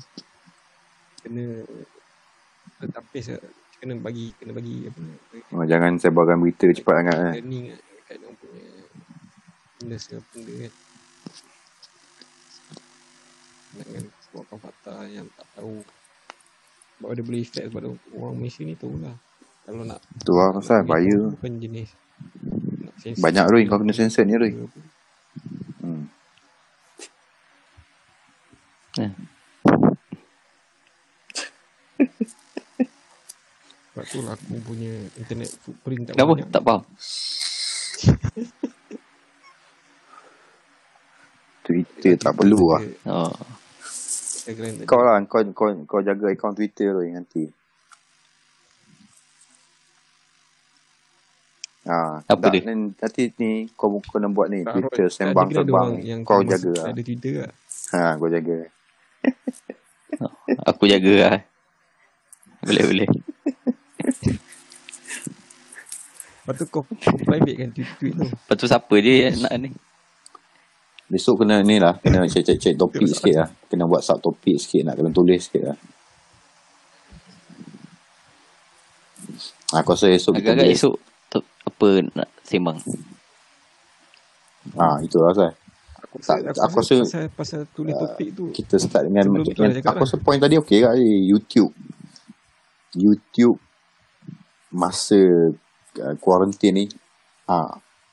C: kena letapis lah. kena bagi kena bagi apa ni
D: Oh, jangan sebarkan berita cepat sangat kan.
C: training kat kat orang punya nurse ke apa benda kan jangan sebutkan fakta yang tak tahu sebab dia boleh effect sebab orang Malaysia ni tahu lah kalau nak
D: Tu lah pasal bahaya.
C: bukan jenis
D: Banyak Roy kau kena sensor ni
C: apa.
D: Hmm. *laughs*
C: sebab tu lah aku punya internet footprint tak
B: Kenapa?
C: banyak
B: Tak faham. *laughs*
D: Twitter tak perlu lah.
B: Oh.
C: Instagram tadi
D: Kau lah kau kau kau jaga akaun Twitter Roy nanti. Ha,
B: Apa
D: tak,
B: dia?
D: Ni, nanti ni kau kena buat ni
C: Tak,
D: Twitter
C: Roy,
D: sembang terbang.
C: yang
D: Kau jaga lah.
C: ada Twitter lah
D: Ha, kau jaga. *laughs*
B: Aku jaga lah. Boleh, boleh.
C: lepas tu kau, private kan tweet-tweet tu
B: Lepas tu siapa je nak ni?
D: Besok kena ni lah, kena cek-cek topik sikit lah. Kena buat sub topik sikit nak kena tulis sikit lah. Aku rasa esok kita
B: Agak-agak
D: boleh-
B: esok tu, apa nak sembang?
D: Ha, itu lah Zai.
C: aku
D: Tak, aku rasa-
C: pasal, pasal tulis topik tu
D: Kita start dengan macam yang,
C: cakap
D: aku
C: lah.
D: rasa point tadi okey kat eh, YouTube. YouTube masa uh, quarantine ni ha,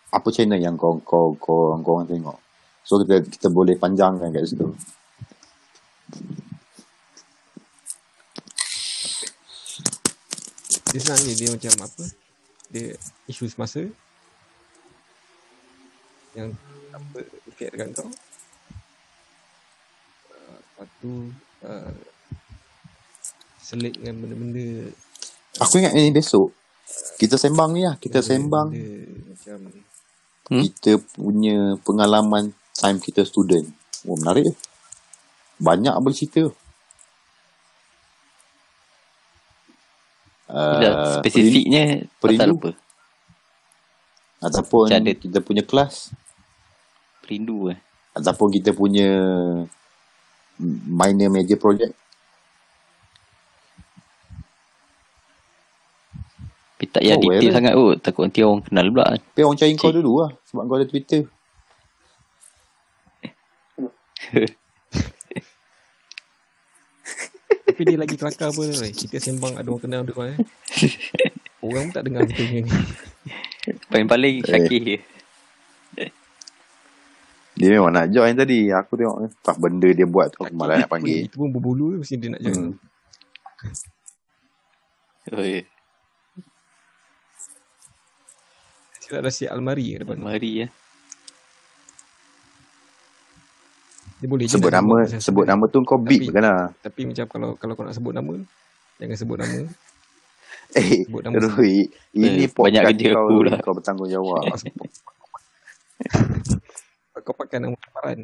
D: apa channel yang kau kau kau kau orang tengok. So kita kita boleh panjangkan kat situ.
C: dia sebenarnya dia macam apa? Dia isu semasa. Yang apa efek dekat kau? Uh, lepas tu uh, selit dengan benda-benda.
D: Aku ingat ni besok. Kita sembang ni lah, kita
C: benda-
D: sembang.
C: benda macam
B: Hmm?
D: kita punya pengalaman time kita student. Oh menarik. Banyak bercerita.
B: Bila
D: Uh,
B: spesifiknya
D: perindu.
B: apa?
D: ataupun
B: Macam ada.
D: kita punya kelas
B: Perindu eh.
D: ataupun kita punya minor major project
B: Tapi tak payah
D: Oh,
B: detail
D: well.
B: sangat kot. Takut nanti orang kenal pula
D: tapi orang cari kau dulu lah sebab kau ada Twitter
C: tapi dia lagi kelakar apa Roy? kita sembang ada orang kenal dia orang eh orang pun tak dengar kita punya ni
B: Paling-paling
D: Eh.
B: Syakir je.
D: dia memang nak join tadi aku tengok eh, tak benda dia buat tu aku malah nak panggil
C: itu pun berbulu mesti dia nak join
D: hmm.
B: Oh, ya.
C: silap dah siap almari kat depan
B: Mari ya.
C: Dia boleh je
D: sebut
C: nak
D: nama sebut
C: sebenarnya.
D: nama tu kau beep kan lah
C: Tapi macam kalau kalau kau nak sebut nama Jangan sebut nama *laughs*
D: eh
C: Sebut nama
D: Rui ini
B: Eh, banyak kerja
D: kau
B: aku lah.
D: kau bertanggungjawab *laughs* *laughs*
C: Kau sebut pakai nama samaran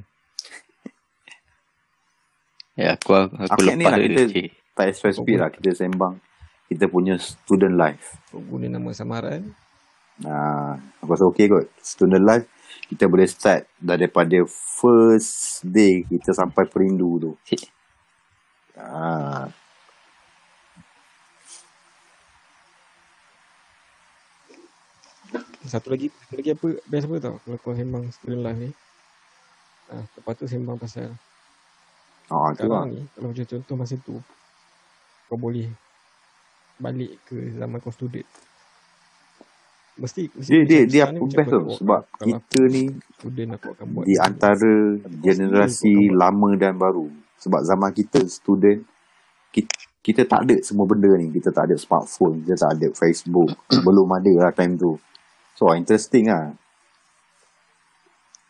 B: Ya, aku aku, aku
D: ni
B: lepas
D: lah
B: dia.
D: kita
B: Cik.
D: tak SPSP lah. Kita sembang kita punya student life.
C: Kau guna nama samaran.
D: Nah, aku rasa okey kot. Student life, kita boleh start daripada first day kita sampai perindu tu. Ah,
C: Satu lagi, satu lagi apa, best apa tau kalau kau sembang student life ni. Ah, lepas tu sembang pasal
D: ah tu lah.
C: sekarang ni, kalau macam contoh masa tu, kau boleh balik ke zaman kau student. Mesti, mesti
D: Dia, dia, dia apa
C: macam
D: best tu. Sebab kita ni
C: aku aku buat
D: di antara generasi lama dan baru. Sebab zaman kita student, kita, kita tak ada semua benda ni. Kita tak ada smartphone, kita tak ada Facebook. *coughs* Belum ada lah time tu. So, interesting lah.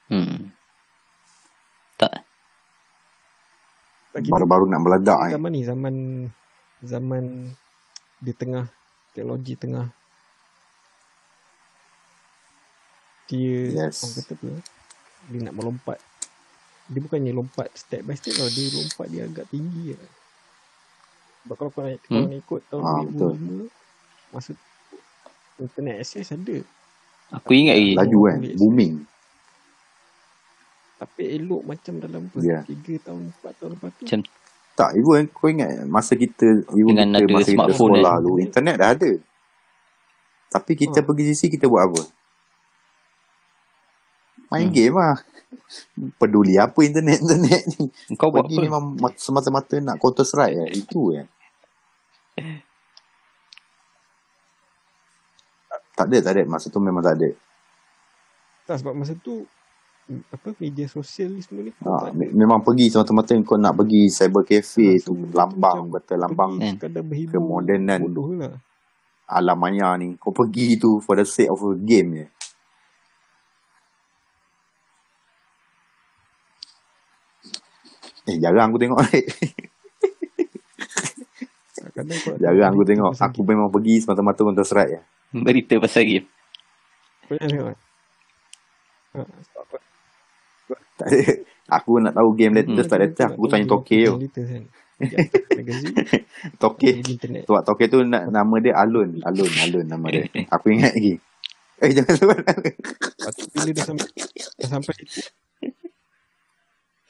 B: Hmm. Tak.
D: Baru-baru nak meledak eh.
C: zaman ni zaman zaman di tengah teknologi tengah dia
D: Yes.
C: orang kata apa dia nak melompat dia bukannya lompat step by step tau dia lompat dia agak tinggi lah. sebab kalau kau nak,
B: Hmm.
C: nak ikut tahun
D: Ah,
C: 2005 masa internet access ada
B: Aku ingat lagi.
D: Laju kan. Booming.
C: tapi elok macam dalam
D: Ya.
C: 3 tahun 4 tahun lepas tu
B: Macam
D: Tak, even kau ingat masa kita even
B: Dengan
D: kita
B: ada
D: masa kita
B: smartphone
D: sekolah
B: kan?
D: dulu internet dah ada. Tapi kita
C: Ha.
D: pergi sisi kita buat apa? Main
B: Hmm.
D: game lah. Peduli apa internet-internet ni.
B: kau buat
D: Pergi
B: apa?
D: memang mat- semata-mata nak counter strike eh. Itu eh. Tak ada, tak ada. Masa tu memang tak ada.
C: tak sebab masa tu apa media sosial ni semua ni
D: Ha, me- memang pergi semata-mata kau nak pergi cyber cafe
C: Ah,
D: tu
C: so,
D: lambang kata lambang
B: kan?
C: berhibur
D: kemodenan
C: bodoh lah
D: alam maya ni kau pergi tu for the sake of a game je jarang aku tengok. *laughs* Eh.
C: nak
D: jarang aku tengok. aku
C: game.
D: memang pergi semata-mata counter strike je
B: Berita pasal game.
C: kau jangan tengok. Apa
D: tak ada. Aku nak tahu game latest
B: Hmm.
D: tak latest aku tanya Toke tu
C: kan. Magazine *laughs*
D: Toke sebab Toke tu na- nama dia Alun. Alun Alun nama dia. *laughs* Aku ingat lagi. Eh jangan sebut
C: tu bila dah sampai dah sampai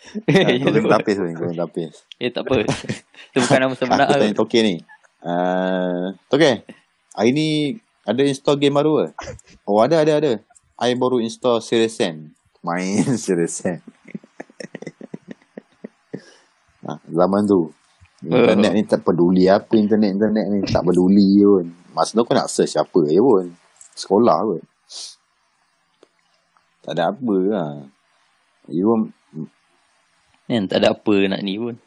D: kau kena tapis tu kau kena tapis
B: Eh tak apa. Itu bukan nama
D: Aku
B: sebenar.
D: tanya Toke ni. Uh, Toke, hari ni ada install game baru ke? Oh ada, ada, ada. I baru install Serious Sam. Main *laughs* Serious Sam. nah, zaman tu. Internet ni tak peduli apa internet-internet ni. Tak peduli pun. Masa tu kau nak search apa je pun. Sekolah pun. Tak ada apa lah. Even
B: Kan tak ada apa nak ni pun.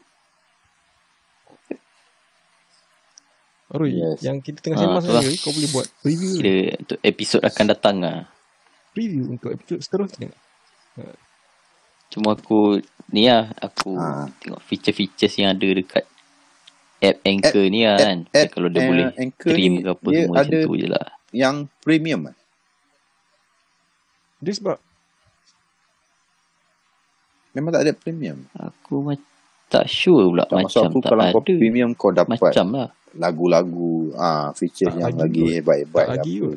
C: Arul
D: Yes.
C: yang kita tengah
B: Ah, lah.
C: sekarang ni kau boleh buat preview
B: Kira untuk episod akan datang lah.
C: preview untuk episod seterusnya
B: Cuma aku ni lah. Aku
D: Ah.
B: tengok feature-features yang ada dekat app Anchor ni lah kan.
D: app,
B: Kalau dia
D: eh,
B: boleh
D: Anchor
B: stream ke apa semua macam tu je lah.
D: yang premium eh?
C: dia sebab
D: Memang tak ada premium.
B: Aku ma- tak sure pula
D: Tak
B: macam
D: aku
B: tak
D: kalau
B: ada.
D: kau premium kau dapat
B: Macam lah.
D: lagu-lagu ah feature
C: Tak
D: yang
C: lagi kot.
D: hebat-hebat
C: Tak lagi kot.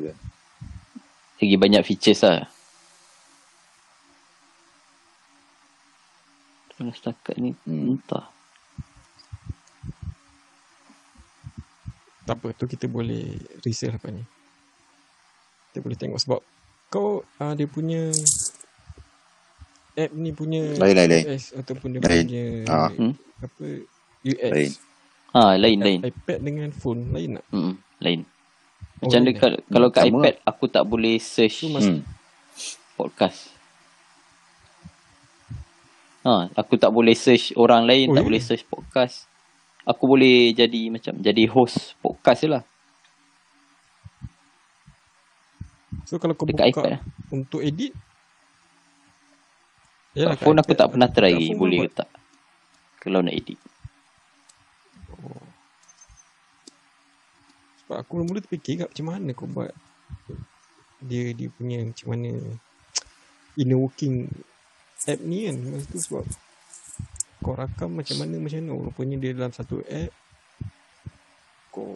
B: Lagi banyak features lah. Kalau setakat ni
D: Hmm.
B: entah.
C: tak apa tu kita boleh research apa ni kita boleh tengok sebab kau uh, dia punya app ni punya
D: Lain, lain, lain.
C: US ataupun dia
D: Lain.
C: punya
D: Ah.
B: Hmm.
C: apa US
D: Lain.
B: Ha, lain lain.
C: iPad dengan phone lain tak
B: Hmm, lain.
C: Oh,
B: Macam
C: lain
B: dekat kalau kat
D: Sama
B: iPad aku tak boleh search
C: mas-
D: Hmm.
B: podcast. Ha, aku tak boleh search orang lain,
C: Oh,
B: tak
C: ya?
B: boleh search podcast. Aku boleh jadi macam jadi host podcast je lah
C: so kalau kau
B: dekat
C: buka
B: iPad lah.
C: untuk edit
B: Kat
C: kat
B: phone aku tak pernah try lagi boleh ke tak. Kalau nak edit.
C: Oh. Sebab aku mula-mula terfikir kat macam mana kau buat dia dia punya macam mana inner working app ni kan masa tu sebab kau rakam macam mana macam mana rupanya dia dalam satu app kau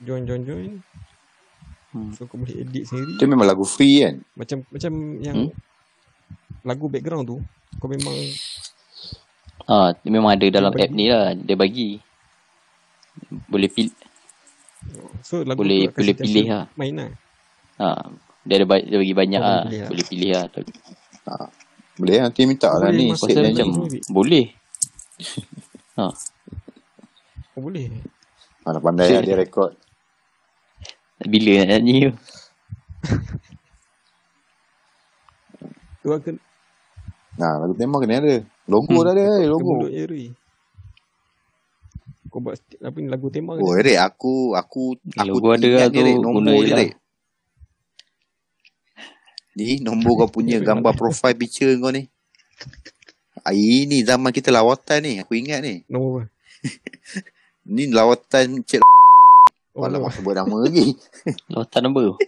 C: join join join
B: Hmm.
C: so kau boleh edit sendiri
D: Dia memang lagu free kan?
C: macam macam yang
B: Hmm?
C: Lagu background tu kau memang
B: Ah, dia memang ada dalam app ni lah. Dia bagi. Boleh pilih.
C: so lagu
B: Boleh- boleh pilih lah.
C: main lah
B: Ha, dia ada dia bagi banyak
C: Oh, boleh
B: ah.
C: lah.
B: Boleh pilih lah.
D: Ha. Boleh nanti minta lah
C: Boleh
D: ni. Set
B: Pasal macam boleh. *laughs*
C: oh boleh
D: Mana pandai lah dia rekod.
B: Bila nak nyanyi tu. *laughs*
C: tu akan
D: Nah, lagu tema kena ada. Logo
B: Hmm.
D: dah ada. eh, Logo.
C: mulut kau buat apa ni lagu tema
D: Oh? Erik, aku aku aku
B: Logo ada tu,
D: nombor
B: je
D: je,
B: lah.
D: Erik. Ni nombor kau punya gambar profile picture kau ni. Ah, Ini zaman kita lawatan ni. Aku ingat ni.
C: nombor apa *laughs*
D: Ni lawatan Cik
C: oh,
D: Alamak, sebut nama lagi. *laughs*
B: Lautan nombor. *laughs*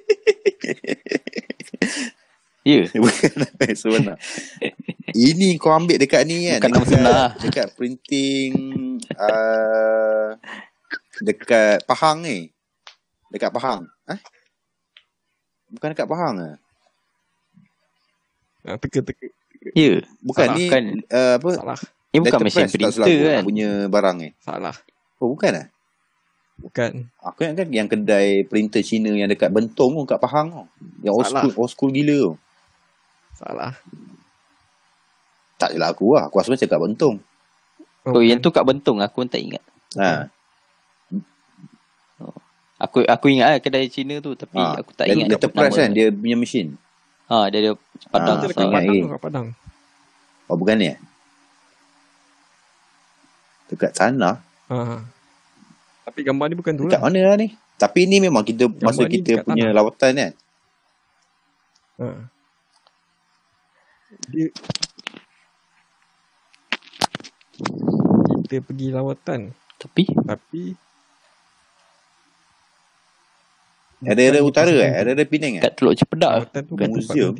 B: ya. *laughs*
D: Bukan nama sebenar. Ini kau ambil dekat ni kan.
B: Bukan nama
D: dekat,
B: sebenar.
D: Dekat printing uh, dekat Pahang ni. Dekat Pahang. Eh? Bukan dekat Pahang ke?
C: ah, teka teka
B: Ya.
D: Bukan
C: Salah.
D: ni
B: Bukan.
D: uh, apa?
C: salah
B: Ni bukan mesin printer
D: silap aku
B: kan.
D: punya barang ni.
C: salah
D: Oh bukan ah?
C: bukan
D: Aku ingat kan yang kedai printer Cina yang dekat Bentong tu kat Pahang tu. Yang old
C: Salah.
D: school, old school gila tu.
C: Salah
D: Tak jelah aku lah. Aku rasa macam kat Bentong.
B: Oh, yang tu kat Bentong aku pun tak ingat.
D: Ha.
B: Aku aku ingat lah kedai Cina tu tapi
D: ha.
B: aku tak ingat
D: Letterpress kan dia punya mesin.
B: Ha, dia ada padang
D: Ah,
C: Kita
D: aku
C: dekat
D: ingat
C: Padang
D: lagi.
C: tu kat Padang
D: Oh bukan ni eh? Dekat sana.
C: ha. tapi gambar ni bukan tu
D: Dekat
C: lah
D: mana lah ni? Tapi ni memang kita masa
C: ni
D: kita
C: dekat
D: punya
C: tanah.
D: lawatan kan.
C: ha. Dia kita pergi lawatan
B: tapi
C: tapi
D: Ada ada utara eh? Ada ada Penang eh?
B: kat Teluk Cepedak.
C: lawatan tu
D: Bukan museum.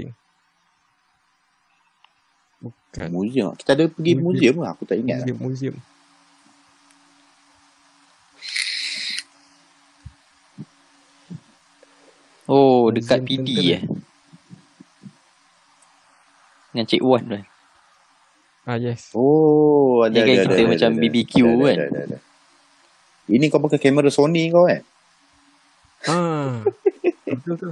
C: bukan
D: Museum. Kita ada pergi
C: Museum.
D: museum lah. Aku tak ingat lah.
C: museum museum
B: Oh,
C: Museum
B: dekat PD eh. Dengan Cik Wan tu.
C: ah yes
D: Oh, ada
B: kan
D: ada,
B: kita
D: ada,
B: macam
D: ada,
B: BBQ
D: ada,
B: kan?
D: Ada, ada, ada. Ini kau pakai kamera Sony kau kan?
C: ah *laughs* betul tu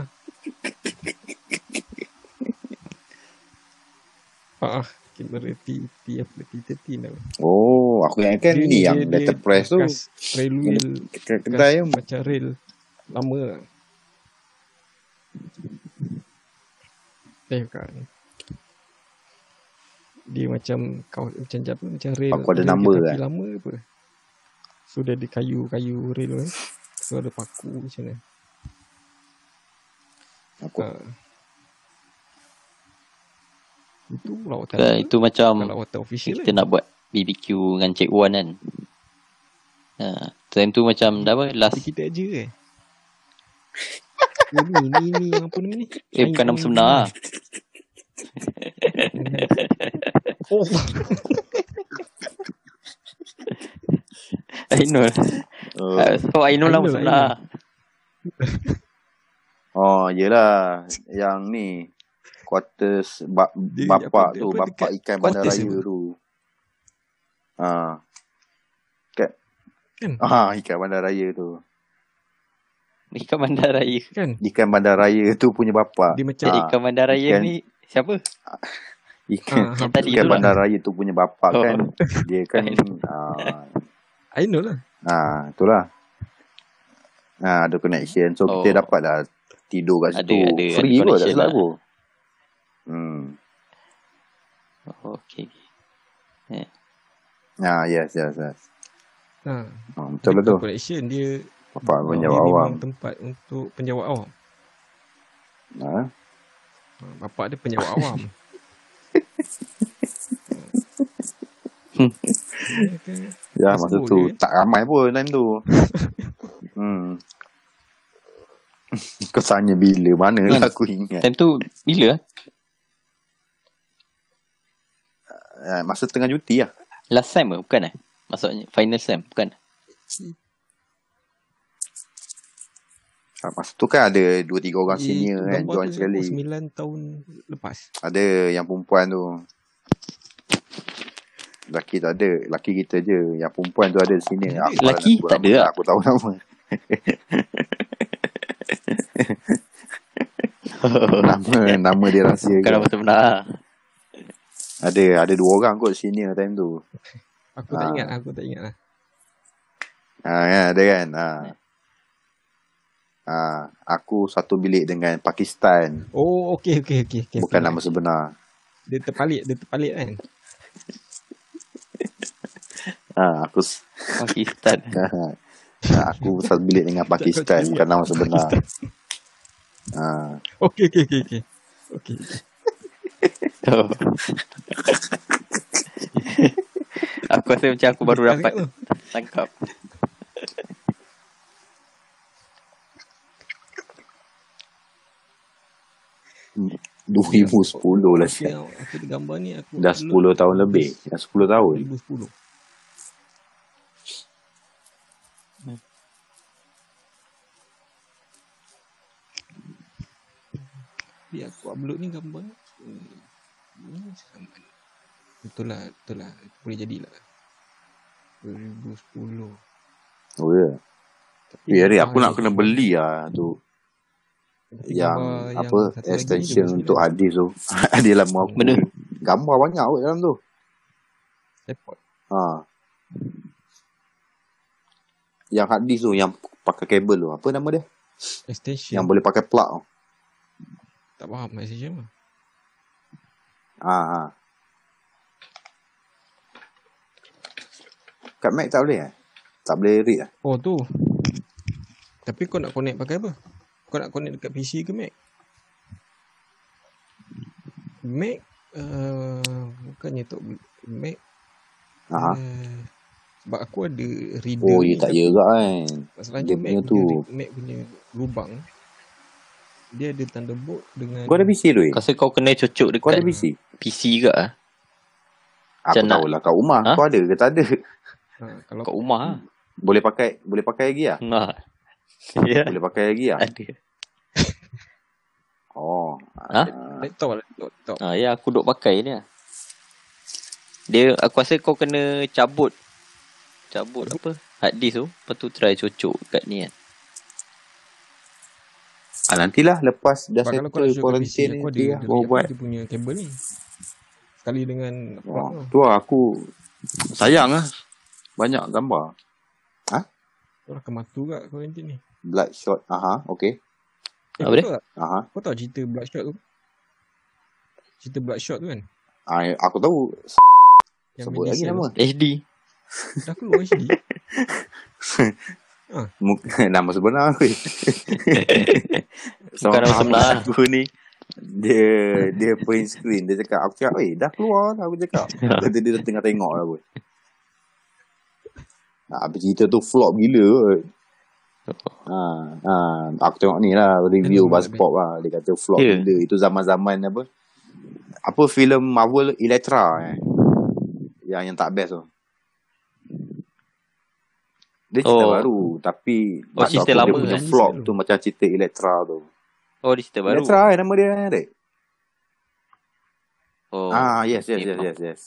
C: ah kamera T T apa T13 apa
D: Oh, aku ingat kan ni yang letterpress tu.
C: bekas railway
D: Dekat kedai tu.
C: macam rail lama lah. Eh bukan. Dia macam kau macam apa macam rail.
D: Aku ada
C: tapi
D: kan?
C: lama apa. So dia ada kayu-kayu rail kan. So ada paku macam mana.
D: Aku
C: Ha. Itu lawatan.
B: Uh, itu macam
C: lawatan official
B: kita
C: kan?
B: nak buat BBQ dengan Cik Wan kan. Ha, time tu macam dah apa last
C: kita aja eh. *laughs* Oh, ni, ni, ni apa nama ni?
B: eh bukan nama sebenar lah. *laughs* Ainul.
D: uh,
B: Uh, so Ainul nama
C: Ainul,
B: sebenar. *laughs*
D: Oh, yelah. Yang ni. Quarters ba-
C: Dia
D: bapak
C: apa-
D: tu.
C: apa
D: Bapak ikan bandar raya
C: apa?
D: tu. Ha. Kan?
C: Kan?
D: Ah, ikan bandar raya tu.
B: Ikan Bandar Raya.
C: kan?
D: Ikan bandar raya tu punya bapak.
C: Dia macam
D: Ah,
B: Ikan Bandar Raya
D: ikan-
B: ni siapa? *laughs*
D: Ikan,
C: Ah,
B: tadi
D: ikan
B: tu lah.
D: bandar raya tu punya bapak
B: Oh.
D: kan. Dia kan. *laughs*
B: Ainul.
D: ah,
C: Ainul lah.
D: ah, itulah. Ah, ada connection. So,
B: Oh.
D: kita dapat lah tidur kat
B: Ada-
D: situ.
B: ada- ada
D: Free kot tak
B: connection
D: silap
B: lah.
D: aku. Hmm.
B: Oh, okay.
D: Ah, yes, yes, yes.
C: Ha.
D: Ah, betul lah tu.
C: Collection dia
D: Bapak penjawab awam.
C: tempat untuk penjawat awam.
D: Ha?
C: Bapak dia penjawat awam. *laughs*
B: Hmm.
C: Dia kan
D: Ya, masa tu
C: dia.
D: tak ramai pun time tu. *laughs* hmm. Kau tanya bila? Mana lah aku ingat.
B: Time tu bila?
D: Ah, masa tengah cuti lah.
B: Last sem ke? Bukan eh? Maksudnya final sem? Bukan?
D: Ah, Masa tu kan ada dua tiga orang
C: Eh,
D: senior kan join sekali.
C: 9 tahun lepas.
D: Ada yang perempuan tu. Laki tak ada. Laki kita je. Yang perempuan tu ada di sini. Aku
B: Laki tak ada lah.
D: Aku tahu nama. *laughs* nama nama dia rahsia
B: Bukan
D: ke?
B: nama sebenar.
D: Ada ada dua orang kot senior time tu.
C: Aku tak
D: Ah.
C: ingat, aku tak ingat lah.
D: Ha, ya, ada kan? Ha. Ha, aku satu bilik dengan Pakistan.
C: Oh, okey okey okey. okey.
D: Bukan nama sebenar.
C: Dia terpalit, dia terpalit kan.
D: Ha, *laughs* aku
B: Pakistan.
D: ha, *laughs* aku satu bilik dengan Pakistan. Bukan nama sebenar. Ha.
C: Okey okey okey okey. Okey.
B: Oh. *laughs* aku rasa macam aku baru dapat tangkap.
D: 2010 lah siap.
C: aku gambar ni aku
D: Dah 10 tahun lebih. Dah 10 tahun.
C: 2010. Tapi aku upload ni gambar ni. hmm. Betul lah, betul lah. Boleh jadilah. 2010.
D: Oh ya.
C: Tapi
D: Eh, Ri,
C: gambar
D: aku nak kena beli lah tu. Yang
C: yang
D: apa
C: ni
D: extension untuk hadis tu. Ada lama aku.
B: Mana?
D: Gambar banyak kot dalam tu.
C: Report.
D: Ha. Yang hadis tu yang pakai kabel tu. Apa nama dia?
C: Extension.
D: Yang boleh pakai plug tu.
C: Tak faham extension apa.
D: Ha, ha. Kat Mac tak boleh eh? Tak boleh read eh?
C: Oh tu. Tapi kau nak connect pakai apa? Kau nak connect dekat PC ke Mac? Mac uh, bukannya tu Mac.
D: Ha.
C: Uh, sebab aku ada reader.
D: Oh,
C: ni.
D: ya tak ya juga kan.
C: Masalahnya
D: Dia
C: Mac
D: punya
C: punya,
D: tu.
C: re- Mac punya lubang dia ada Thunderbolt dengan
D: Kau ada PC tu eh?
B: Rasa kau kena cocok
D: Kau ada
B: dekat
D: PC?
B: PC juga ah.
D: Aku
B: Macam
D: tahulah kat rumah.
B: Ha?
D: Kau ada ke tak ada?
C: ha, kalau
B: kat rumah ah.
D: Boleh pakai boleh pakai lagi lah?
B: Nah. *laughs* Ya.
D: Boleh pakai lagi lah?
B: Ada. *laughs*
D: Oh.
B: Ha?
D: ah.
C: laptop laptop.
B: Ha, ya aku duk pakai ni. lah. Dia aku rasa kau kena cabut cabut apa? Hard disk tu, lepas tu try cocok kat ni kan.
D: Ah, nantilah lepas dah
C: Sebab kalau kau
D: settle
C: kat PC
D: quarantine ni
C: ada,
D: dia baru
C: apa,
D: buat.
C: dia punya kabel ni. Sekali dengan
D: Oh,
C: tu.
D: tu lah aku sayang lah. Banyak gambar.
C: Tu lah kematu kat quarantine ni.
D: Bloodshot. Aha, okay.
C: Eh,
B: Apa dia?
D: Aha.
C: Kau tahu cerita Bloodshot tu? Cerita Bloodshot tu kan?
D: Ah, aku tahu
C: Yang
D: sebut lagi nama.
B: HD.
C: Dah keluar HD. *laughs*
D: Muk- *laughs* nama sebenar aku. *laughs*
B: Bukan nama sebenar.
D: aku ni dia dia print screen dia cakap aku cakap eh dah keluar dah aku cakap dia, dia, dia tengah tengok lah nah, habis cerita tu flop gila kot ha, ha, aku tengok ni lah review
C: Dia
D: Buzzpop lah dia kata flop
B: Ya.
D: gila itu zaman-zaman apa apa filem Marvel Electra eh yang yang tak best tu dia cerita
B: Oh.
D: baru tapi
B: Oh,
D: maksud
B: cerita lama
D: dia punya
C: kan?
D: flop tu macam cerita Electra tu
B: Oh, di cerita baru.
D: Electra eh nama dia Dek.
B: Oh.
D: Ah yes yes yes
B: faham.
D: yes yes.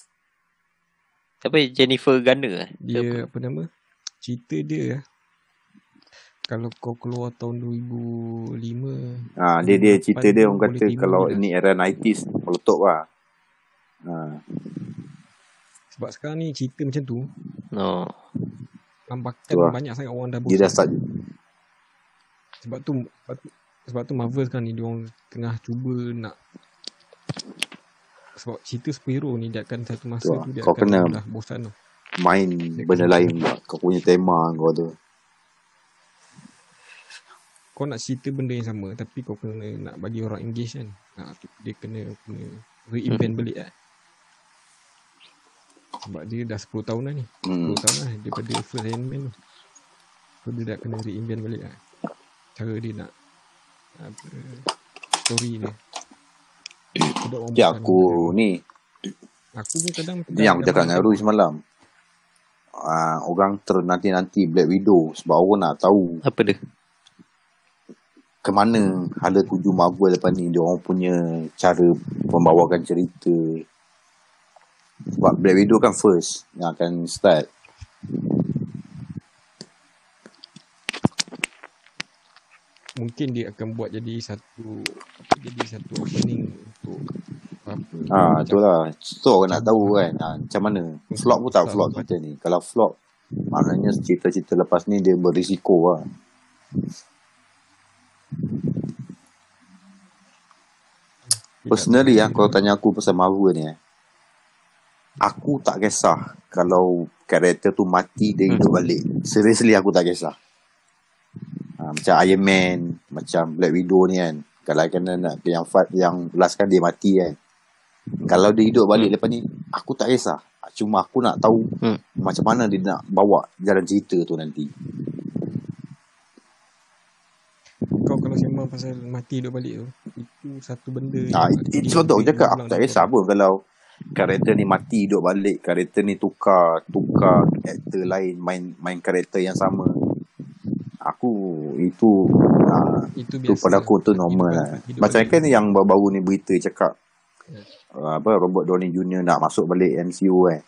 B: Siapa Jennifer Garner eh?
C: Dia
B: Siapa?
C: apa nama? Cerita dia kalau kau keluar tahun 2005
D: Ah dia dia cerita dia orang kata kalau
C: je lah.
D: ni era 90s meletup lah. Ah
C: sebab sekarang ni cerita macam tu
B: No.
C: lambakan
D: Tu lah.
C: banyak sangat orang dah
D: dia dah
C: bosan.
D: start
C: sebab tu sebab tu, sebab tu Marvel sekarang ni dia orang tengah cuba nak sebab cerita superhero ni dia akan satu masa
D: Tu lah.
C: tu dia
D: Kau
C: akan
D: kena-
C: dah bosan tu.
D: main benda lain pula. Kau punya tema kau tu.
C: Kau nak cerita benda yang sama tapi kau kena nak bagi orang engage kan. Ha, dia kena kena reinvent balik lah. Sebab dia dah 10 tahun dah ni. 10
D: Hmm.
C: tahun lah daripada first Iron Man tu. So dia dah kena reinvent balik lah. Cara dia nak apa, story dia.
D: Ya aku ni
C: Aku pun kadang
D: ni yang aku cakap dengan Rui semalam. uh, orang ternanti-nanti Black Widow sebab orang nak tahu
B: Apa dia?
D: ke mana hala tuju Marvel lepas ni. Dia orang punya cara membawakan cerita. Sebab Black Widow kan first yang akan start.
C: Mungkin dia akan buat jadi satu jadi satu opening untuk apa
D: Ah,
C: macam
D: tu lah. So orang nak tahu kan ha, macam mana. Flop pun tak flop cerita ni. Kalau flop, maknanya cerita-cerita lepas ni dia berisiko lah. Personally lah, kalau tanya aku pasal Marvel ni eh. Aku tak kisah kalau karakter tu mati dia hidup balik. Seriously aku tak kisah. Ha, macam Iron Man, macam Black Widow ni kan. Kalau kena nak yang fight yang last kan dia mati kan. Kalau dia hidup balik lepas ni, aku tak kisah. Cuma aku nak tahu
B: Hmm.
D: macam mana dia nak bawa jalan cerita tu nanti.
C: kau kalau sembang pasal mati hidup balik tu itu satu benda
D: Ah, itu
C: dia-
D: contoh
C: dia
D: cakap aku tak kisah pun kalau karakter ni mati hidup balik, karakter ni tukar tukar aktor lain main main karakter yang sama. Aku itu ah,
C: itu
D: tu
C: biasa
D: pada aku tu normal
C: Hidup
D: lah.
C: hidup
D: Macam kan yang baru-baru ni berita cakap
C: Ya.
D: uh, apa Robert Downey Jr nak masuk balik MCU eh.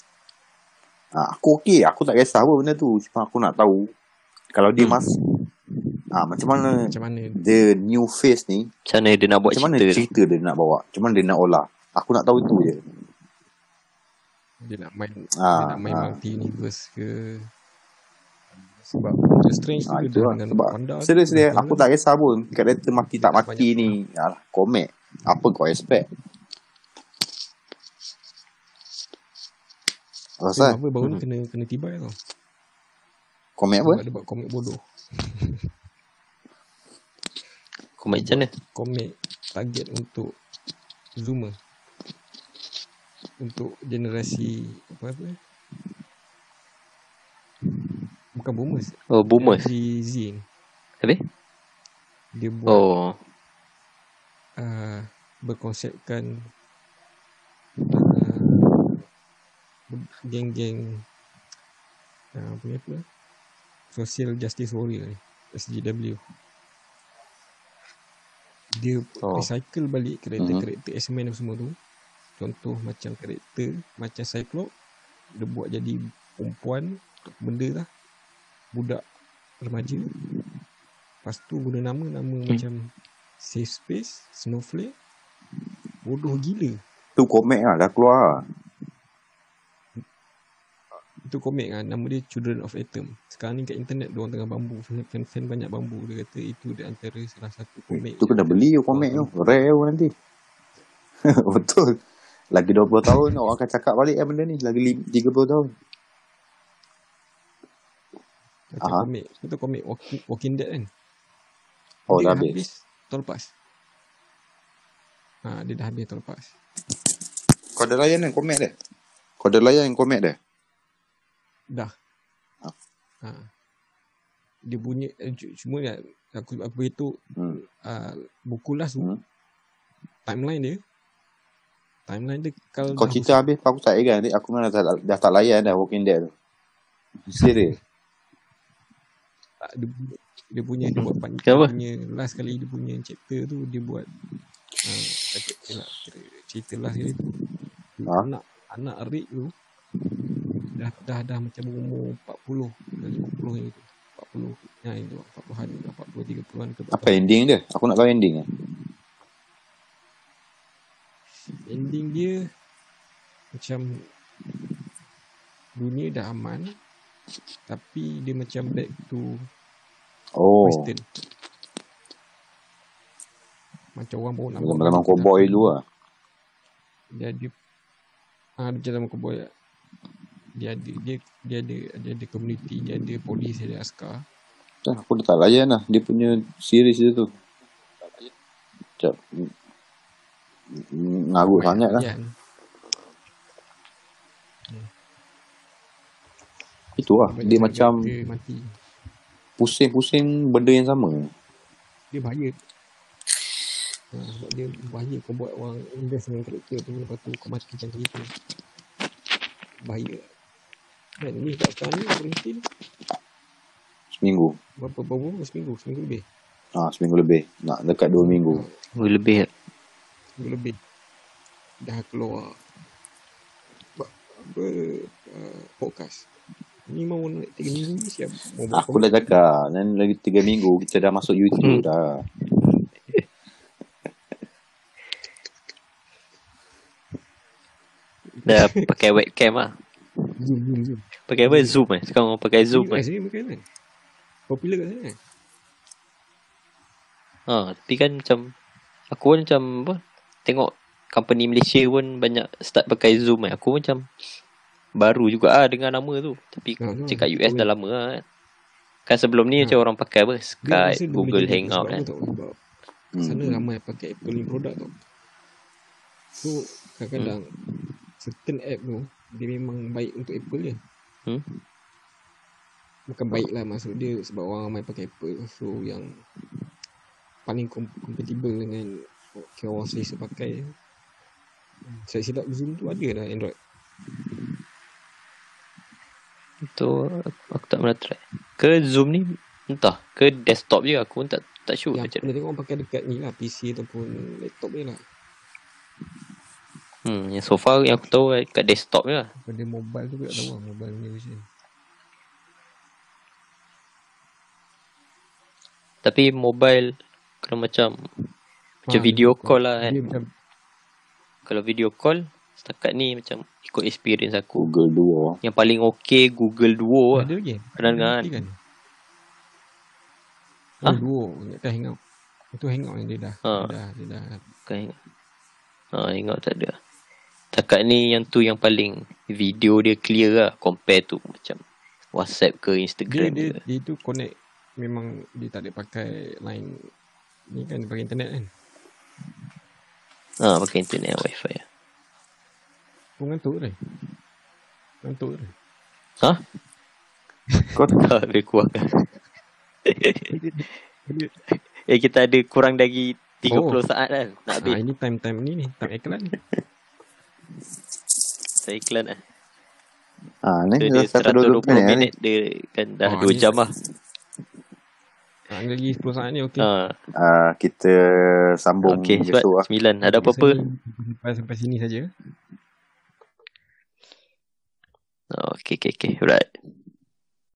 D: Ah, aku okey, aku tak kisah apa benda tu. Cuma aku nak tahu kalau dia
B: Hmm.
D: masuk ah, macam mana
C: macam mana
D: the new face ni
B: Macam mana dia nak buat
D: macam mana
B: cerita tu?
D: cerita dia nak bawa? Macam mana dia nak olah? Aku nak tahu itu je.
C: dia nak main
D: Ah,
C: dia nak main
D: ah.
C: multi universe ke sebab Doctor Strange tu
D: Ah, lah.
C: dengan
D: Sebab
C: Wanda
D: serius dia, aku tak kisah pun. Karakter mati tak mati ni. Alah, komik. Apa kau expect? Rasa
C: Marvel baru ni
B: Hmm.
C: kena kena tibai tau
D: komik apa?
C: sebab dia buat komik bodoh *laughs*
B: Komik macam mana?
C: komik target untuk zoomer untuk generasi apa apa bukan boomers
B: Oh, boomers.
C: generasi Z ni.
B: Habis?
C: dia buat
B: Oh,
C: uh, berkonsepkan uh, geng-geng uh, punya apa social justice warrior ni SJW dia
B: Oh.
C: recycle balik karakter-karakter X-Men apa semua tu contoh macam karakter macam Cyclops dia buat jadi perempuan benda lah budak remaja lepas tu guna nama nama
B: Hmm.
C: macam Safe Space Snowflake bodoh gila
D: Tu komik lah, dah keluar lah.
C: itu komik kan nama dia Children of Atom sekarang ni kat internet dia orang tengah bambu fan-fan banyak bambu dia kata itu dia antara salah satu komik
D: Tu kena beli tu komik tu. Rare tu nanti. *laughs* Betul. Lagi 20 tahun orang akan cakap balik kan benda ni. Lagi lim- 30 tahun.
C: Macam
D: Aha.
C: komik itu komik Walking, Walking Dead kan
D: Oh,
C: dia
D: dah habis.
C: tahun lepas ha, dia dah habis tahun lepas
D: Kau ada layan kan komik dia? Kau ada layan komik dia?
C: dah
D: Ah.
C: ha. dia bunyi eh, cu- cuma ya, aku aku beritahu
D: Hmm.
C: uh, buku last tu
D: Hmm.
C: timeline dia timeline dia kalau
D: Kau cerita habis aku tak ingat. Ni Aku memang dah, dah tak layan dah Walking Dead tu. Serius.
C: Tak, dia, dia punya dia buat pan,
B: Kenapa?
C: dia punya last kali dia punya chapter tu dia buat uh, cerita, lah, cerita last kali tu
D: Ha?
C: anak anak Rick tu dah dah dah macam umur 40 dah 50 yang itu 40 yang itu 40-an 40 30-an ke
D: Apa ending dia? Aku nak tahu ending dia.
C: ending dia macam dunia dah aman tapi dia macam back to
D: Oh.
C: western macam orang baru nak
D: Zaman-zaman
C: balik
D: cowboy dulu lah.
C: dia ada ah dia macam zaman cowboy lah. dia ada dia dia ada dia ada community dia ada polis dia ada askar
D: Dah, Aku dah tak layan lah. Dia punya series dia tu. Macam mm, ngarut sangat lah.
C: Layan.
D: Itu lah.
C: Banyak
D: Dia
C: sangat
D: macam pusing-pusing benda yang sama.
C: dia bahaya ha, sebab dia bahaya kau buat orang invest dengan karakter tu lepas tu kau mati macam gitu bahaya Kan ni kat sekarang ni berhenti ni.
D: Seminggu.
C: Berapa berapa berapa seminggu, seminggu lebih.
D: Ah, seminggu lebih. Nak dekat dua minggu.
B: Lebih
C: Seminggu lebih. Dah keluar apa, apa uh, podcast. Ni mau nak tiga minggu ni siap.
D: Aku dah cakap. Dan lagi tiga minggu kita dah masuk YouTube
B: Hmm.
D: dah. *laughs*
B: Dah pakai webcam lah
C: Zoom, zoom, zoom.
B: Pakai apa? Zoom eh? Sekarang orang pakai Zoom
C: Kat
B: eh?
C: sini bukan kan? Popular kat sana.
B: Ha, tapi kan macam Aku pun macam apa Tengok company Malaysia pun banyak start pakai Zoom eh. Aku macam Baru juga ah dengan nama tu Tapi
C: Ha, tu
B: cakap
C: lah.
B: US dah lama lah kan Kan sebelum ni
C: Ha.
B: macam orang pakai apa Skype, Google Hangout kan
C: tau?
D: Hmm.
C: sana ramai pakai Apple ni produk tau. So kadang-kadang certain app tu dia memang baik untuk Apple je.
B: Hmm.
C: Bukan baik lah maksud dia sebab orang ramai pakai Apple. So yang paling kom- compatible dengan kira orang selesa pakai saya silap Zoom tu ada dah Android.
B: Tu aku, tak pernah try Ke Zoom ni Entah Ke desktop je aku pun tak tak sure
C: Yang
B: macam
C: tengok orang pakai dekat ni lah PC ataupun laptop je lah.
B: Hmm, yang so far yang aku tahu eh, kat desktop je lah.
C: Pada mobile tu aku tak tahu lah mobile punya version.
B: Tapi mobile kalau macam macam
C: Ha,
B: video call lah kan.
C: Macam
B: Kalau video call setakat ni macam ikut experience aku.
D: Google Duo.
B: Yang paling okay Google Duo lah.
C: ada lagi.
B: Pernah dengar
C: Ada
B: kan?
C: kan?
B: Ha?
C: Duo. Ingatkan hangout. Itu hangout yang dia dah.
B: Ha.
C: Dia dah, dia dah.
B: Bukan ingat. Ha, ingat tak ada. Setakat ni yang tu yang paling video dia clear lah compare tu macam WhatsApp ke
C: Dia,
B: Instagram
C: dia,
B: ke.
C: dia tu connect. Memang dia tak ada pakai line. Ni kan dia pakai internet kan.
B: Ha, pakai internet wifi lah.
C: Kau ngantuk kan? Ngantuk kan?
B: Ha? *laughs*
D: Kau
B: Tak lebih kurang *laughs* eh kita ada kurang lagi 30
C: Oh.
B: saat kan. Nak
C: Ha,
B: habis.
C: ini time-time ni ni. Time iklan ni.
B: Saya iklan lah.
D: Ah, ni
B: So, dia
D: satu dua
B: 120
D: minit, minit ni.
B: minit dia kan dah
C: Ah,
B: 2
C: ni-
B: jam lah.
C: Ha, lagi 10 saat ni okey.
B: Ha,
D: Ah, kita sambung
B: okay,
D: besok lah.
B: 9. Ada apa-apa?
C: Sampai, sampai sini saja.
B: Okay, okay, okay. Right.